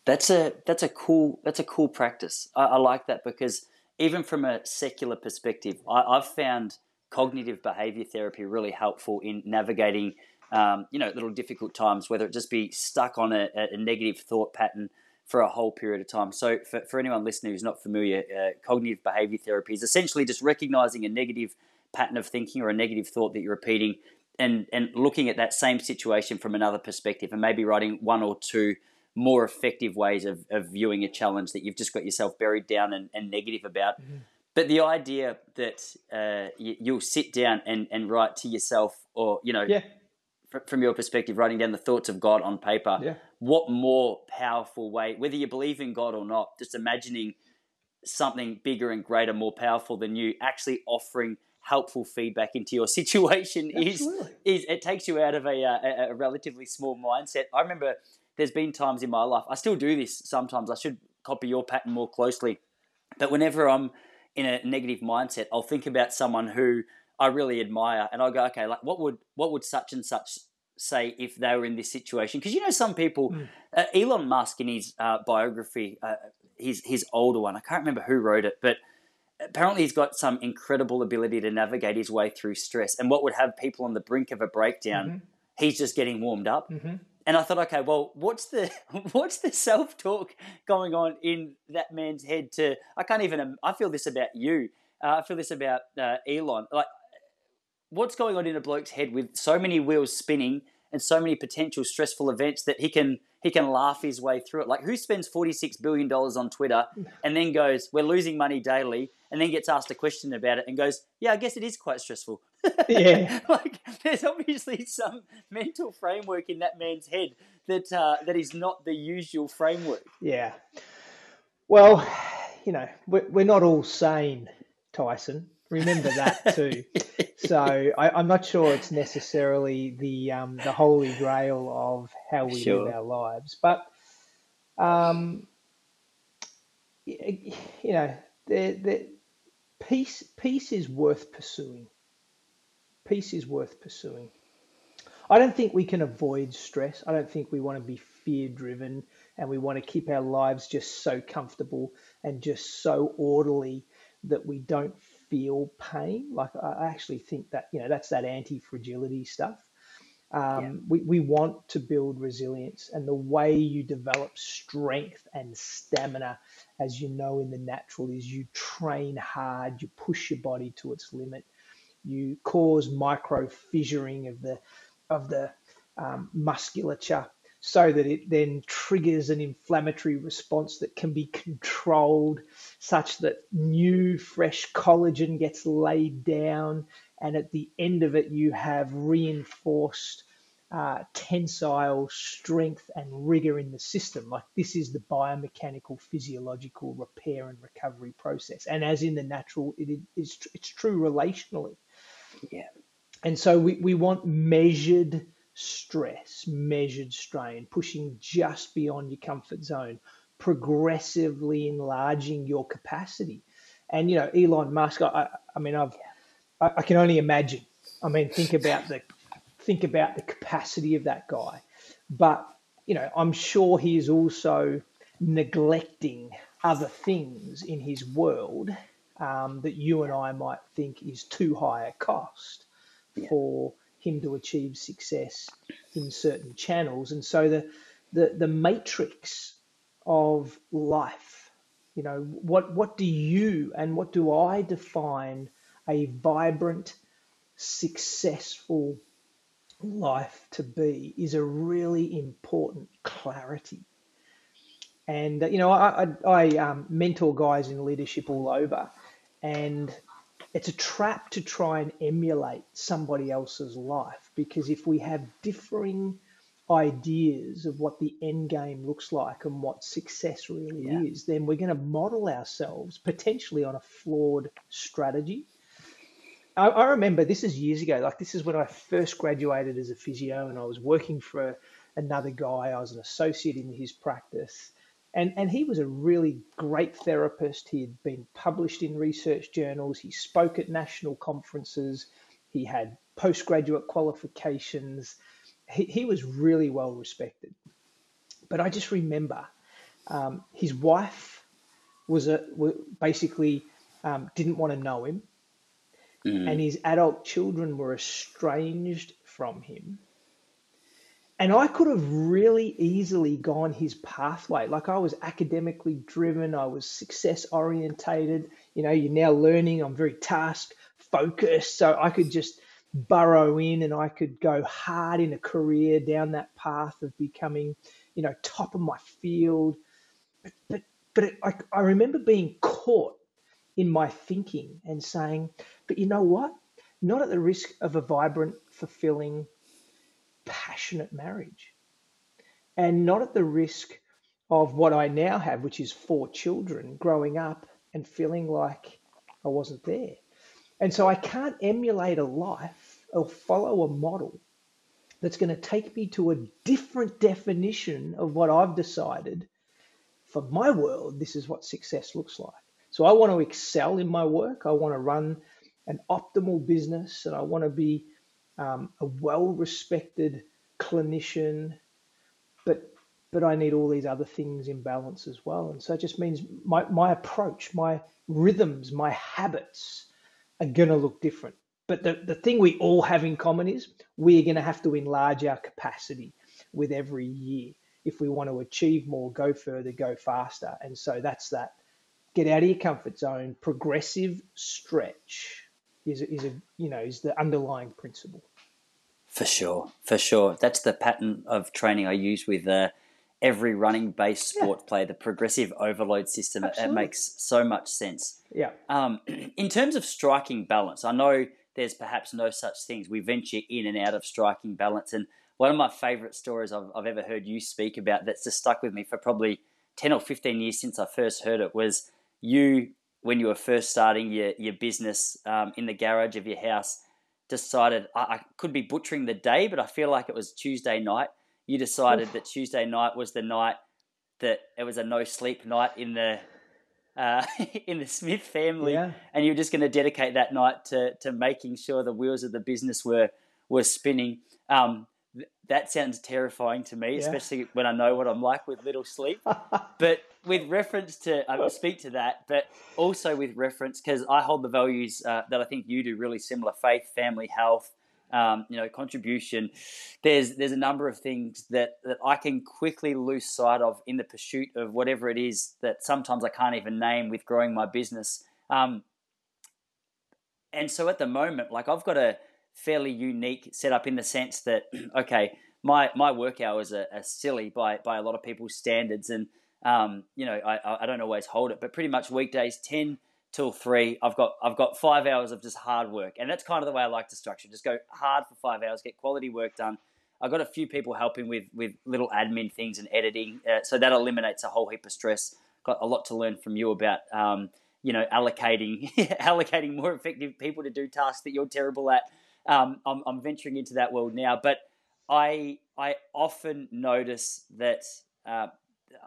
that's a that's a cool that's a cool practice. I, I like that because even from a secular perspective, I, I've found cognitive behavior therapy really helpful in navigating um, you know little difficult times, whether it just be stuck on a, a negative thought pattern for a whole period of time. So, for, for anyone listening who's not familiar, uh, cognitive behavior therapy is essentially just recognizing a negative pattern of thinking or a negative thought that you're repeating and, and looking at that same situation from another perspective and maybe writing one or two more effective ways of, of viewing a challenge that you've just got yourself buried down and, and negative about. Mm-hmm. But the idea that uh, you, will sit down and, and write to yourself or, you know, yeah from your perspective, writing down the thoughts of God on paper, yeah. what more powerful way, whether you believe in God or not, just imagining something bigger and greater, more powerful than you, actually offering helpful feedback into your (laughs) situation is, is it takes you out of a, uh, a, a relatively small mindset. I remember there's been times in my life, I still do this sometimes. I should copy your pattern more closely. But whenever I'm in a negative mindset, I'll think about someone who I really admire, and I go, okay, like what would what would such and such say if they were in this situation? Because you know, some people, mm. uh, Elon Musk in his uh, biography, uh, his his older one, I can't remember who wrote it, but apparently he's got some incredible ability to navigate his way through stress. And what would have people on the brink of a breakdown, mm-hmm. he's just getting warmed up. Mm-hmm. And I thought, okay, well, what's the (laughs) what's the self talk going on in that man's head? To I can't even. I feel this about you. Uh, I feel this about uh, Elon. Like what's going on in a bloke's head with so many wheels spinning and so many potential stressful events that he can he can laugh his way through it. Like who spends forty six billion dollars on Twitter (sighs) and then goes, "We're losing money daily," and then gets asked a question about it and goes, "Yeah, I guess it is quite stressful." (laughs) Yeah, like there's obviously some mental framework in that man's head that uh, that is not the usual framework. Yeah. Well, you know, we're, we're not all sane, Tyson. Remember that (laughs) too. so I, am not sure it's necessarily the um, the holy grail of how we sure. live our lives, but um, you know, the, the peace peace is worth pursuing. Peace is worth pursuing. I don't think we can avoid stress. I don't think we want to be fear driven and we want to keep our lives just so comfortable and just so orderly that we don't feel pain. Like I actually think that you know that's that anti-fragility stuff. Um, yeah. we, we want to build resilience, and the way you develop strength and stamina, as you know in the natural, is you train hard, you push your body to its limit, you cause micro fissuring of the of the um, musculature so that it then triggers an inflammatory response that can be controlled such that new fresh collagen gets laid down and at the end of it you have reinforced uh, tensile strength and rigor in the system. Like this is the biomechanical physiological repair and recovery process. And as in the natural it is it's true relationally. Yeah. And so we, we want measured stress, measured strain, pushing just beyond your comfort zone, progressively enlarging your capacity. And you know, Elon Musk. I, I mean, I've, I, I can only imagine. I mean, think about the, think about the capacity of that guy. But you know, I'm sure he is also neglecting other things in his world um, that you and I might think is too high a cost yeah. for him to achieve success in certain channels. And so the the, the matrix of life, you know, what what do you and what do I define a vibrant, successful life to be is a really important clarity. And uh, you know, I, I, I um, mentor guys in leadership all over, and it's a trap to try and emulate somebody else's life because if we have differing ideas of what the end game looks like and what success really yeah. is, then we're going to model ourselves potentially on a flawed strategy. I, I, remember this is years ago, like this is when I first graduated as a physio and I was working for another guy. I was an associate in his practice. And, and he was a really great therapist. He had been published in research journals. He spoke at national conferences. He had postgraduate qualifications he, he was really well respected. But I just remember um, his wife was a basically um, didn't want to know him, mm. and his adult children were estranged from him. And I could have really easily gone his pathway. Like I was academically driven, I was success orientated. You know, you're now learning. I'm very task focused, so I could just burrow in and I could go hard in a career down that path of becoming, you know, top of my field. But but, but it, I, I remember being caught in my thinking and saying, but you know what? Not at the risk of a vibrant, fulfilling, passionate marriage. And not at the risk of what I now have, which is four children growing up and feeling like I wasn't there. And so I can't emulate a life or follow a model that's going to take me to a different definition of what I've decided for my world. This is what success looks like. So I want to excel in my work. I want to run an optimal business and I want to be um, a well respected clinician. But but I need all these other things in balance as well. And so it just means my, my approach, my rhythms, my habits are going to look different. But the, the thing we all have in common is we're going to have to enlarge our capacity with every year if we want to achieve more, go further, go faster. And so that's that. Get out of your comfort zone. Progressive stretch is, is a you know is the underlying principle. For sure, for sure. That's the pattern of training I use with uh, every running based sport yeah. play, the progressive overload system. Absolutely. It makes so much sense. Yeah. Um, (clears throat) in terms of striking balance, I know there's perhaps no such things. We venture in and out of striking balance. And one of my favorite stories I've, I've ever heard you speak about that's just stuck with me for probably 10 or 15 years since I first heard it was you, when you were first starting your, your business um, in the garage of your house, decided I, I could be butchering the day, but I feel like it was Tuesday night you decided Oof. that Tuesday night was the night that it was a no sleep night in the uh, (laughs) in the Smith family, yeah. and you were just going to dedicate that night to to making sure the wheels of the business were were spinning. Um, th- that sounds terrifying to me, yeah. especially when I know what I'm like with little sleep. (laughs) but with reference to, I will speak to that, but also with reference because I hold the values uh, that I think you do really similar: faith, family, health, um, you know, contribution. There's there's a number of things that that I can quickly lose sight of in the pursuit of whatever it is that sometimes I can't even name with growing my business. Um, and so at the moment, like I've got a fairly unique setup in the sense that (clears throat) okay, my my work hours are, are silly by by a lot of people's standards, and um, you know I I don't always hold it, but pretty much weekdays ten till three. I've got I've got five hours of just hard work, and that's kind of the way I like to structure. Just go hard for five hours, get quality work done. I've got a few people helping with with little admin things and editing, uh, so that eliminates a whole heap of stress. Got a lot to learn from you about. Um, you know, allocating (laughs) allocating more effective people to do tasks that you're terrible at. Um, I'm, I'm venturing into that world now, but I I often notice that uh,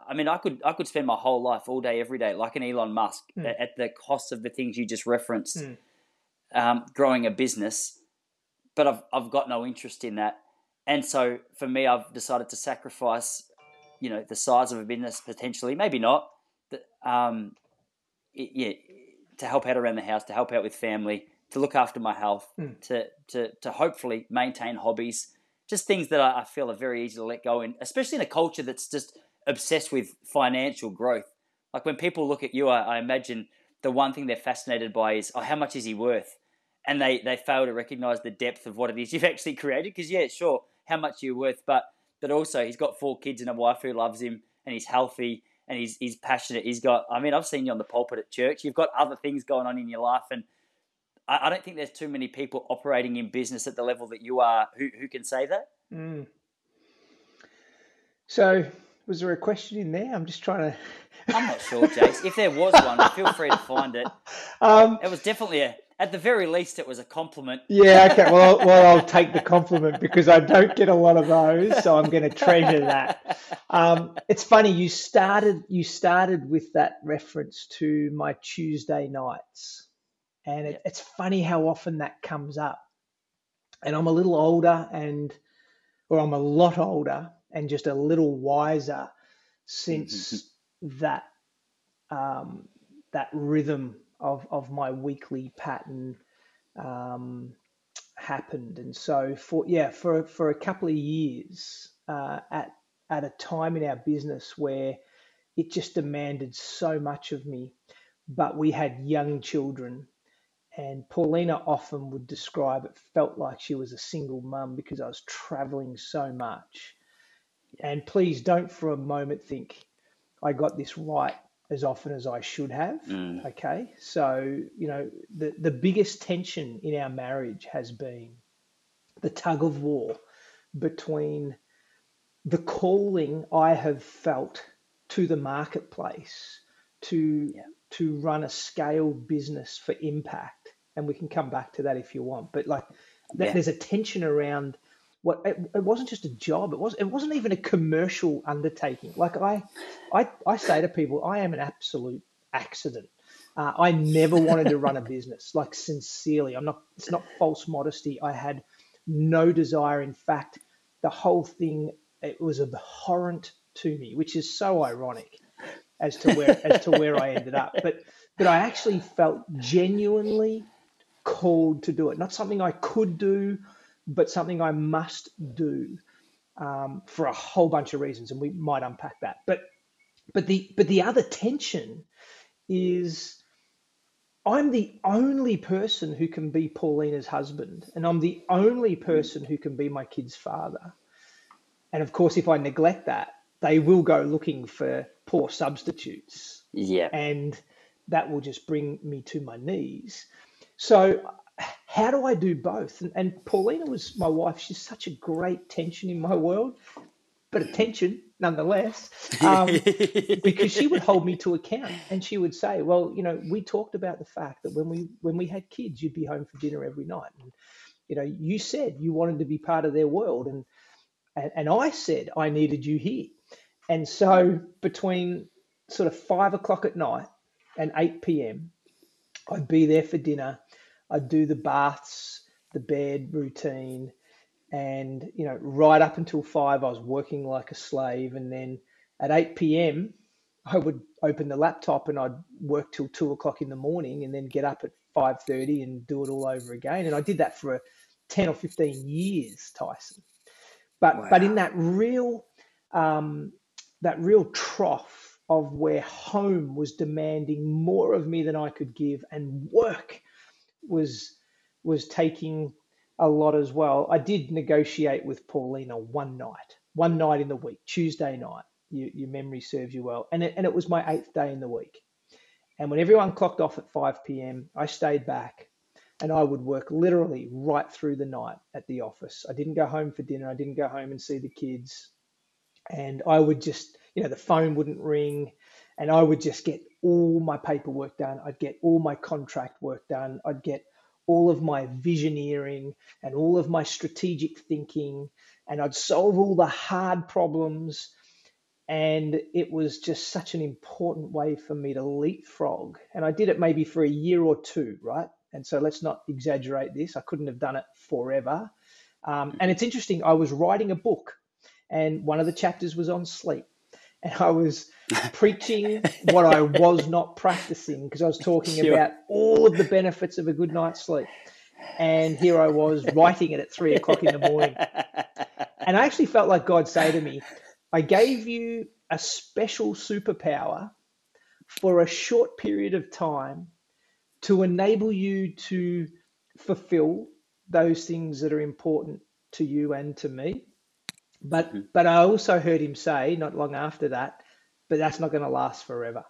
I mean, I could I could spend my whole life all day, every day, like an Elon Musk, mm. at the cost of the things you just referenced, mm. um, growing a business. But I've I've got no interest in that, and so for me, I've decided to sacrifice, you know, the size of a business potentially, maybe not, um, it, yeah, to help out around the house, to help out with family, to look after my health, mm. to to to hopefully maintain hobbies, just things that I, I feel are very easy to let go in, especially in a culture that's just obsessed with financial growth. Like when people look at you, I, I, imagine the one thing they're fascinated by is, oh, how much is he worth? and they they fail to recognize the depth of what it is you've (laughs) actually created. Because yeah, sure, how much you're worth, but but also he's got four kids and a wife who loves him, and he's healthy and he's he's passionate. He's got. I mean, I've seen you on the pulpit at church. You've got other things going on in your life, and I, I don't think there's too many people operating in business at the level that you are who who can say that. Mm. So, was there a question in there? I'm just trying to. (laughs) I'm not sure, Jace. If there was one, feel free to find it. Um, it was definitely a at the very least, it was a compliment. Yeah, okay. Well, well, I'll take the compliment because I don't get a lot of those, so I'm going to treasure that. Um, it's funny you started you started with that reference to my Tuesday nights, and it, it's funny how often that comes up. And I'm a little older, and or I'm a lot older, and just a little wiser since that um, that rhythm of of my weekly pattern um, happened, and so for yeah for for a couple of years uh, at at a time in our business where it just demanded so much of me, but we had young children. And Paulina often would describe it felt like she was a single mum because I was traveling so much. And please don't for a moment think I got this right as often as I should have. Mm. Okay. So, you know, the, the biggest tension in our marriage has been the tug of war between the calling I have felt to the marketplace to yeah. to run a scaled business for impact. And we can come back to that if you want. But like yeah. there's a tension around what it, it, wasn't just a job. It was it wasn't even a commercial undertaking. Like I, I, I say to people, I am an absolute accident. Uh, I never wanted to run a (laughs) business. Like sincerely, I'm not. It's not false modesty. I had no desire. In fact, the whole thing it was abhorrent to me, which is so ironic as to where as to where I ended up. But but I actually felt genuinely called to do it. Not something I could do but something I must do um, for a whole bunch of reasons, and we might unpack that. But but the but the other tension is I'm the only person who can be Paulina's husband, and I'm the only person who can be my kid's father. And of course, if I neglect that, they will go looking for poor substitutes. Yeah. And that will just bring me to my knees. So how do I do both? And, and Paulina was my wife. She's such a great tension in my world, but a tension nonetheless, (laughs) um, because she would hold me to account and she would say, "Well, you know, we talked about the fact that when we when we had kids, you'd be home for dinner every night, and you know, you said you wanted to be part of their world, and and, and I said I needed you here, and so between sort of five o'clock at night and eight p.m., I'd be there for dinner." I'd do the baths, the bed routine, and you know, right up until five, I was working like a slave, and then at eight p.m. I would open the laptop and I'd work till two o'clock in the morning, and then get up at five thirty and do it all over again. And I did that for ten or fifteen years, Tyson. But wow. but in that real um, that real trough of where home was demanding more of me than I could give, and work was was taking a lot as well. I did negotiate with Paulina one night, one night in the week, Tuesday night. You, your memory serves you well, and it, and it was my eighth day in the week. And when everyone clocked off at 5 p.m., I stayed back and I would work literally right through the night at the office. I didn't go home for dinner. I didn't go home and see the kids. And I would just, you know, the phone wouldn't ring and I would just get all my paperwork done. I'd get all my contract work done. I'd get all of my visioneering and all of my strategic thinking, and I'd solve all the hard problems. And it was just such an important way for me to leapfrog. And I did it maybe for a year or two, right? And so let's not exaggerate this. I couldn't have done it forever. Um, and it's interesting, I was writing a book, and one of the chapters was on sleep and I was preaching what I was not practicing because I was talking sure. about all of the benefits of a good night's sleep. And here I was writing it at three o'clock in the morning. And I actually felt like God say to me, I gave you a special superpower for a short period of time to enable you to fulfill those things that are important to you and to me. But mm-hmm. but I also heard him say not long after that, but that's not going to last forever.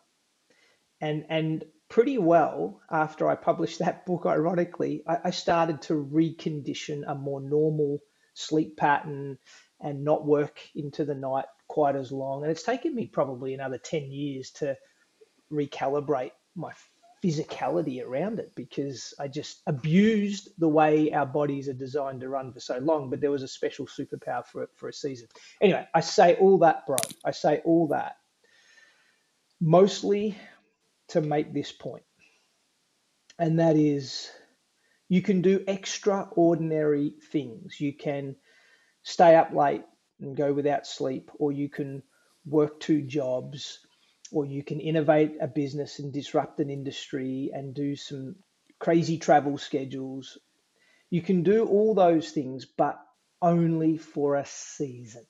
And and pretty well after I published (laughs) that book, ironically, I, I started to recondition a more normal sleep pattern and not work into the night quite as long. And it's taken me probably another 10 years to recalibrate my physicality around it because I just abused the way our bodies are designed to run for so long. But there was a special superpower for it for a season. Anyway, I say all that, bro. I say all that mostly to make this point, and that is you can do extraordinary things. You can stay up late and go without sleep, or you can work two jobs or you can innovate a business and disrupt an industry and do some crazy travel schedules. You can do all those things, but only for a season.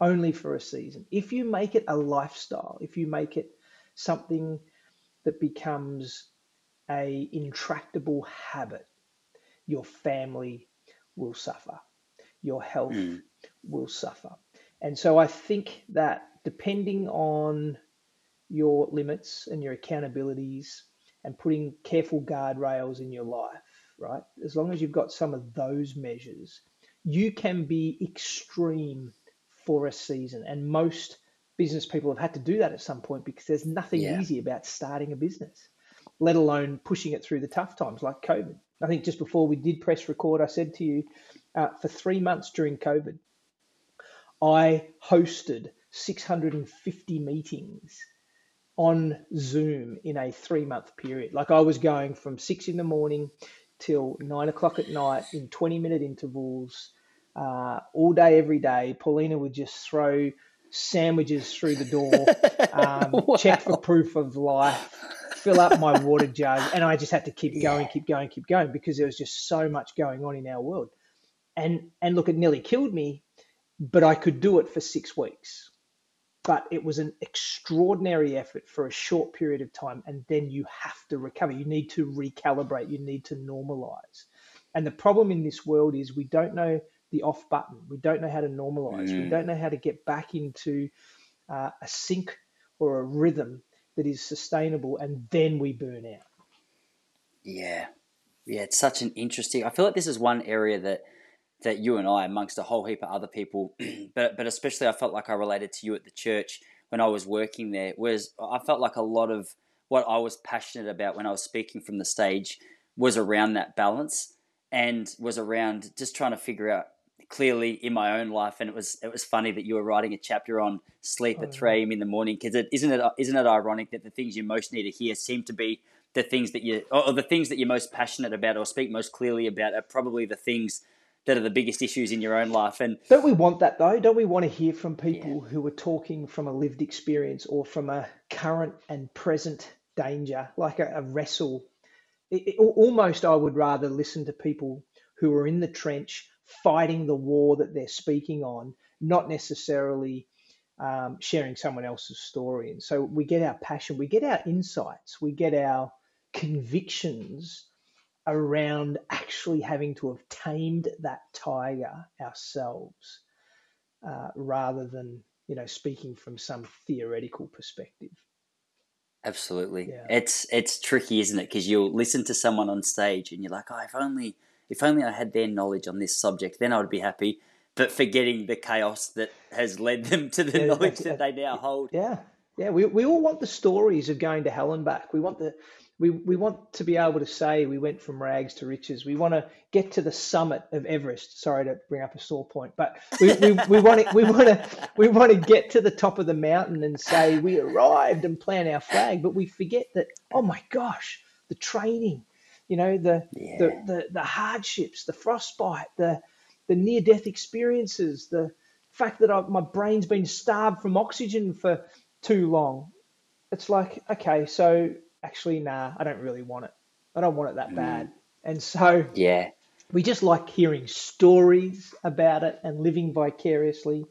Only for a season. If you make it a lifestyle, if you make it something that becomes a intractable habit, your family will suffer. Your health mm. will suffer. And so I think that depending on your limits and your accountabilities and putting careful guardrails in your life, right? As long as you've got some of those measures, you can be extreme for a season. And most business people have had to do that at some point because there's nothing yeah. easy about starting a business, let alone pushing it through the tough times like COVID. I think just before we did press record, I said to you uh, for three months during COVID, I hosted 650 meetings on Zoom in a three month period. Like I was going from six in the morning till nine o'clock at night in 20 minute intervals, uh, all day, every day. Paulina would just throw sandwiches through the door, (laughs) um, wow. check for proof of life, fill up my water jug. And I just had to keep going, keep going, keep going because there was just so much going on in our world. And, and look, it nearly killed me, but I could do it for six weeks but it was an extraordinary effort for a short period of time and then you have to recover. You need to recalibrate. You need to normalize. And the problem in this world is we don't know the off button. We don't know how to normalize. Mm. we don't know how to get back into uh, a sync or a rhythm that is sustainable and then we burn out. Yeah. Yeah it's such an interesting i feel like this is one area that that you and I, amongst a whole heap of other people, (clears throat) but but especially I felt like I related to you at the church when I was working there. Was I felt like a lot of what I was passionate about when I was speaking from the stage was around that balance and was around just trying to figure out clearly in my own life. And it was it was funny that you were writing a chapter on sleep oh, at three a.m. in the morning because it isn't it isn't it ironic that the things you most need to hear seem to be the things that you or the things that you're most passionate about or speak most clearly about are probably the things that are the biggest issues in your own life. And don't we want that though? Don't we want to hear from people yeah. who are talking from a lived experience or from a current and present danger, like a, a wrestle? It, it, almost, I would rather listen to people who are in the trench fighting the war that they're speaking on, not necessarily um, sharing someone else's story. And so we get our passion, we get our insights, we get our convictions around actually having to have tamed that tiger ourselves uh, rather than you know speaking from some theoretical perspective. Absolutely. Yeah. it's it's tricky isn't it? Because you'll listen to someone on stage and you're like oh if only if only i had their knowledge on this subject then i would be happy. But forgetting the chaos that has led them to the yeah, knowledge that they now hold. Yeah. Yeah we, we all want the stories of going to hell and back. We want the we, we want to be able to say we went from rags to riches. We want to get to the summit of Everest. Sorry to bring up a sore point, but we, we, we want to we want to we want to get to the top of the mountain and say we arrived and plant our flag. But we forget that oh my gosh, the training, you know, the yeah. the, the the hardships, the frostbite, the the near death experiences, the fact that I, my brain's been starved from oxygen for too long. It's like okay, so actually, nah, I don't really want it. I don't want it that mm. bad. And so, yeah, we just like hearing stories about it and living vicariously.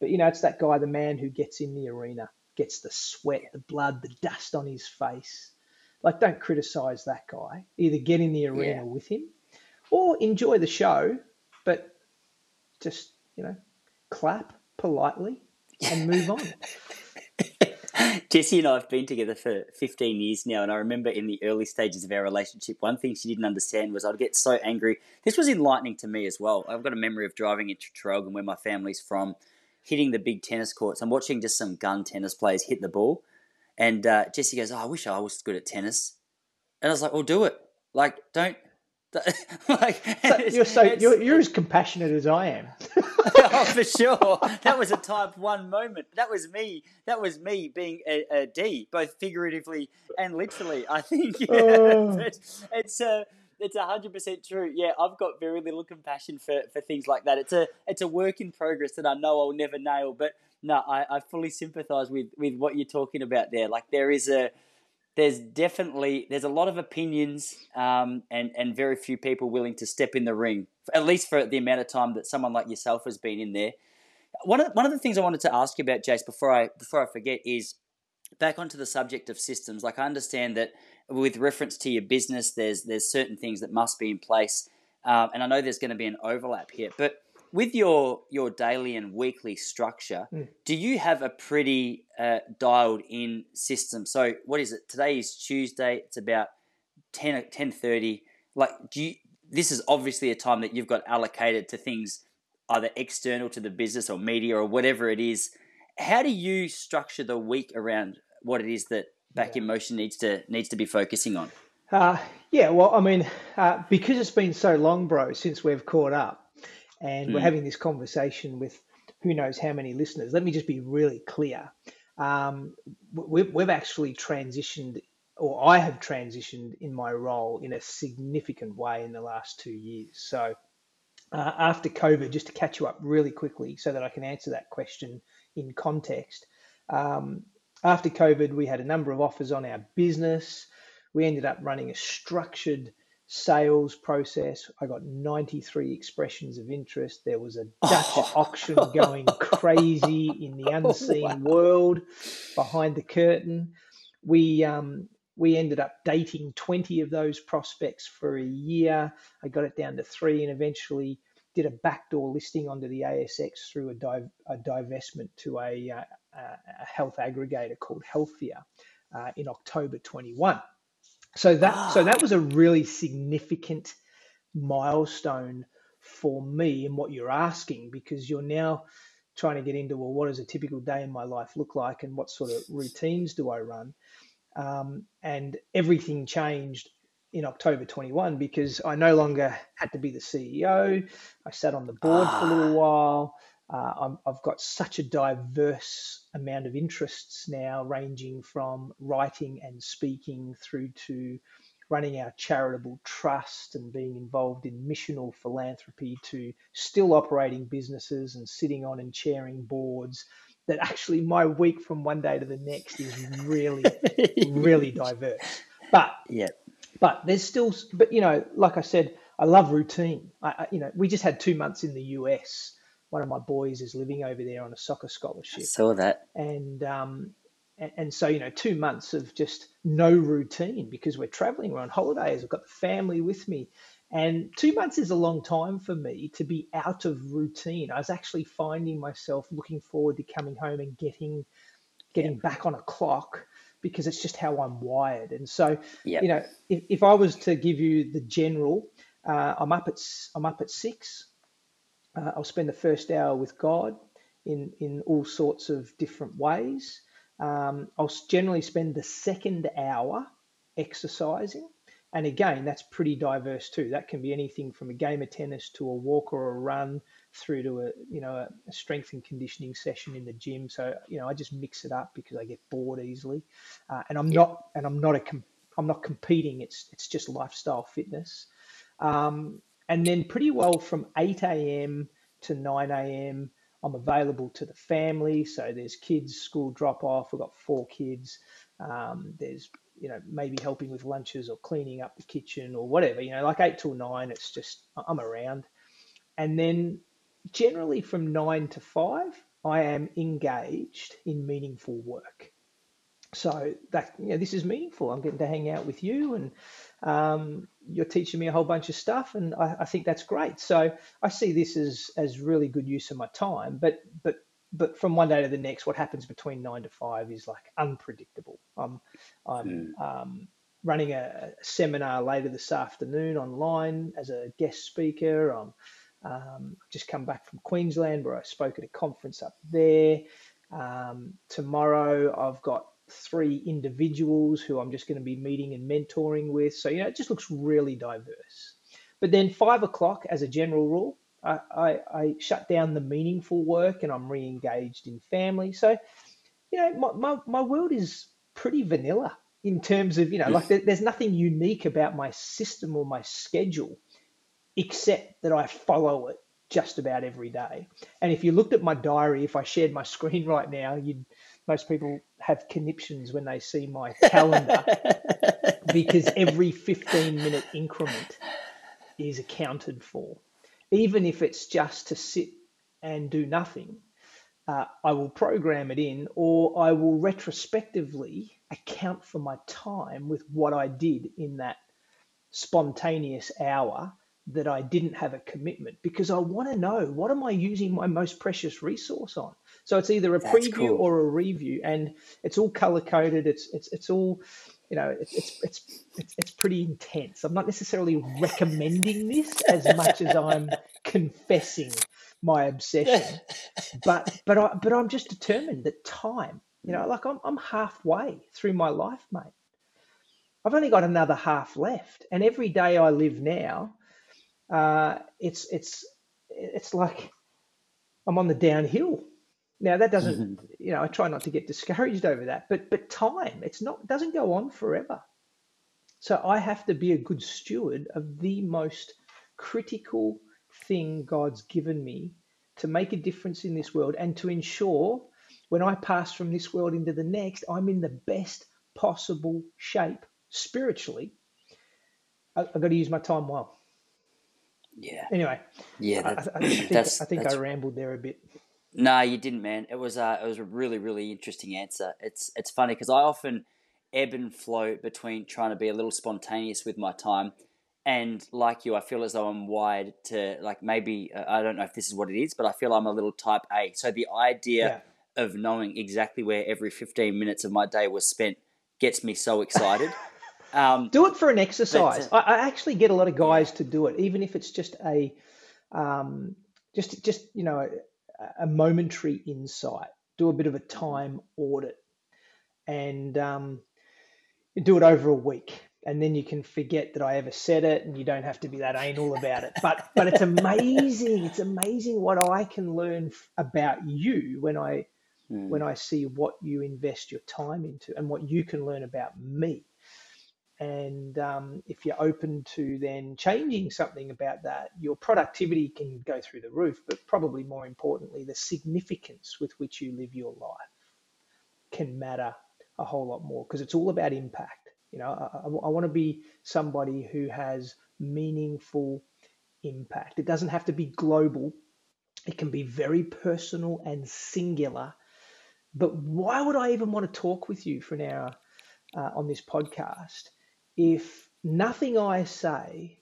But you know, it's that guy, the man who gets in the arena, gets the sweat, the blood, the dust on his face, Like, don't criticize that guy. Either get in the arena Yeah. with him or enjoy the show, but just, you know, clap politely and move on. (laughs) Jessie and I have been together for 15 years now, and I remember in the early stages of our relationship, one thing she didn't understand was I'd get so angry. This was enlightening to me as well. I've got a memory of driving into Traralgon, where my family's from, hitting the big tennis courts. I'm watching just some gun tennis players hit the ball, and uh, Jessie goes, oh, "I wish I was good at tennis," and I was like, "Well, do it. Like, don't." (laughs) like, you're so you're, you're as compassionate as I am. (laughs) oh, (laughs) for sure. That was a type one moment. That was me. That was me being a, a D, both figuratively and literally. I think yeah, Oh. it's it's uh, a it's hundred percent true. Yeah, I've got very little compassion for, for things like that. It's a it's a work in progress that I know I'll never nail. But no, I, I fully sympathise with with what you're talking about there. Like there is a there's definitely there's a lot of opinions um, and and very few people willing to step in the ring at least for the amount of time that someone like yourself has been in there. One of one of the things I wanted to ask you about Jace before I before I forget is back onto the subject of systems. Like I understand that with reference to your business there's there's certain things that must be in place um, and I know there's going to be an overlap here but with your your daily and weekly structure Mm. do you have a pretty uh, dialed in system? So what is it? Today is tuesday. It's about 10 10.30 like do you this is obviously a time that you've got allocated to things either external to the business or media or whatever it is. How do you structure the week around what it is that back in motion needs to needs to be focusing on? Uh, yeah, well, I mean, uh, because it's been so long, bro, since we've caught up and we're Mm. having this conversation with who knows how many listeners, let me just be really clear. Um, we've, we've actually transitioned, or I have transitioned in my role in a significant way in the last two years. So, uh, after COVID, just to catch you up really quickly so that I can answer that question in context. Um, after COVID, we had a number of offers on our business. We ended up running a structured sales process. I got 93 expressions of interest. There was a (laughs) Dutch auction going crazy in the (laughs) unseen world behind the curtain. We um, we ended up dating 20 of those prospects for a year. I got it down to three and eventually did a backdoor listing onto the ASX through a, div- a divestment to a, uh, a health aggregator called Healthia uh, in October 21. So that so that (gasps) was a really significant milestone for me and what you're asking because you're now trying to get into well what does a typical day in my life look like and what sort of routines do I run um, and everything changed in October 21 because I no longer had to be the CEO. I sat on the board for a little while. Uh, I'm, I've got such a diverse amount of interests now, ranging from writing and speaking through to running our charitable trust and being involved in missional philanthropy to still operating businesses and sitting on and chairing boards. That actually, my week from one day to the next is really, (laughs) really diverse. But yeah but there's still but you know like i said i love routine I, I you know we just had two months in the us one of my boys is living over there on a soccer scholarship. Saw that. And um and, so you know two months of just no routine because we're traveling we're on holidays i've got the family with me. And two months is a long time for me to be out of routine. I was actually finding myself looking forward to coming home and getting getting back on a clock because it's just how I'm wired. And so, you know, if, if I was to give you the general, uh, I'm up at I'm up at six. Uh, I'll spend the first hour with God in in all sorts of different ways. Um, I'll generally spend the second hour exercising, and again, that's pretty diverse too. That can be anything from a game of tennis to a walk or a run, through to a you know a, strength and conditioning session in the gym. So you know, I just mix it up because I get bored easily, uh, and I'm not and I'm not a com- I'm not competing. It's it's just lifestyle fitness. Um, and then pretty well from 8 a.m. to 9 a.m. I'm available to the family. So there's kids school drop off. We've got four kids. Um, there's you know maybe helping with lunches or cleaning up the kitchen or whatever. You know like eight till nine. It's just I'm around. And then generally from nine to five, I am engaged in meaningful work. So that you know, this is meaningful. I'm getting to hang out with you, and um, you're teaching me a whole bunch of stuff, and I, I think that's great. So I see this as as really good use of my time. But but but from one day to the next, what happens between nine to five is like unpredictable. I'm I'm mm. um, running a seminar later this afternoon online as a guest speaker. I'm um, just come back from Queensland where I spoke at a conference up there. Um, tomorrow I've got three individuals who I'm just going to be meeting and mentoring with. So, you know, it just looks really diverse. But then five o'clock, as a general rule, I, I, I shut down the meaningful work and I'm re engaged in family. So, you know, my, my, my world is pretty vanilla in terms of, you know, like there's nothing unique about my system or my schedule except that I follow it just about every day. And if you looked at my diary, if I shared my (laughs) screen right now, you'd most people have conniptions when they see my calendar (laughs) because every 15 minute increment is accounted for. Even if it's just to sit and do nothing, uh, I will program it in or I will retrospectively account for my time with what I did in that spontaneous hour that I didn't have a commitment because I want to know what am I using my most precious resource on. So it's either a That's preview cool. or a review, and it's all color coded. It's it's it's all, you know, it's it's it's it's, it's pretty intense. I'm not necessarily recommending this as much as I'm confessing my obsession, but but I but I'm just determined that time, you know, like I'm I'm halfway through my life, mate. I've only got another half left, and every day I live now uh, it's it's it's like I'm on the downhill. Now that doesn't, mm-hmm. you know, I try not to get discouraged over that, but but time, it's not doesn't go on forever. So I have to be a good steward of the most critical thing God's given me to make a difference in this world and to ensure when I pass from this world into the next, I'm in the best possible shape spiritually. I've got to use my time well. Yeah. Anyway. Yeah. That, I, I, think, that's, I think that's, I rambled there a bit. No, you didn't, man. It was uh, it was a really really interesting answer. It's it's funny because I often ebb and flow between trying to be a little spontaneous with my time, and like you, I feel as though I'm wired to like maybe uh, I don't know if this is what it is, but I feel I'm a little type A. So the idea yeah. of knowing exactly where every 15 minutes of my day was spent gets me so excited. (laughs) Um, do it for an exercise. But, uh, I, I, actually get a lot of guys yeah. to do it, even if it's just a, um, just just you know, a, momentary insight. Do a bit of a time audit, and um, do it over a week, and then you can forget that I ever said it, and you don't have to be that anal about it. But but it's amazing. It's amazing what I can learn about you when I mm. when I see what you invest your time into, and what you can learn about me and um, if you're open to then changing something about that, your productivity can go through the roof. But probably more importantly, the significance with which you live your life can matter a whole lot more because it's all about impact. You know, I, I, I want to be somebody who has meaningful impact. It doesn't have to be global. It can be very personal and singular. But why would I even want to talk with you for an hour uh, on this podcast if nothing I say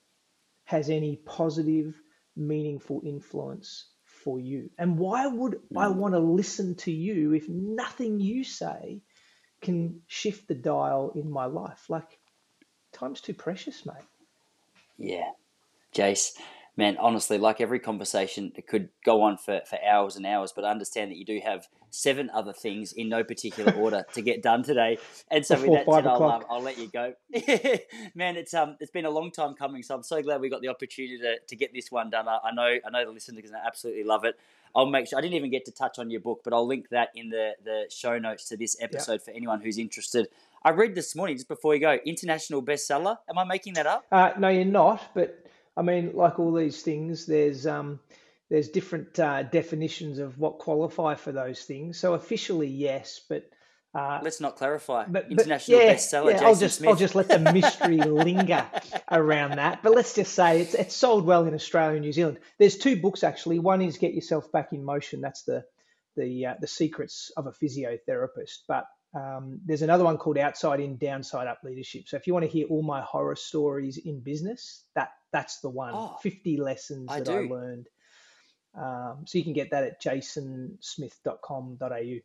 has any positive, meaningful influence for you? And why would I mm. want to listen to you if nothing you say can shift the dial in my life? Like, time's too precious, mate. Yeah. Jace, man, honestly, like every conversation, it could go on for, for hours and hours, but I understand that you do have seven other things in no particular (laughs) order to get done today. And so, Before with that said, I'll, um, I'll let you go. (laughs) man, it's um, it's been a long time coming, so I'm so glad we got the opportunity to, to get this one done. I, I know, I know the listeners are going to absolutely love it. I'll make sure I didn't even get to touch on your book, but I'll link that in the the show notes to this episode yep. for anyone who's interested. I read this morning just before you go, international bestseller. Am I making that up? Uh, no, you're not. But I mean, like all these things, there's um, there's different uh, definitions of what qualify for those things. So officially, yes, but uh, let's not clarify. But, international yeah, bestseller. Yeah, I'll just Smith. I'll just let the mystery (laughs) linger around that. But let's just say it's it's sold well in Australia and New Zealand. There's two books actually. One is Get Yourself Back in Motion. That's the the uh, the secrets of a physiotherapist. But Um, there's another one called Outside In, Downside Up Leadership. So if you want to hear all my horror stories in business, that that's the one. Oh, 50 lessons I that I learned. Um, so you can get that at jasonsmith.com.au.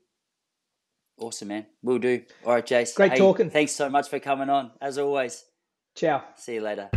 Awesome, man. We'll do. All right, Jason. Great talking. Thanks so much for coming on, as always. Ciao. See you later.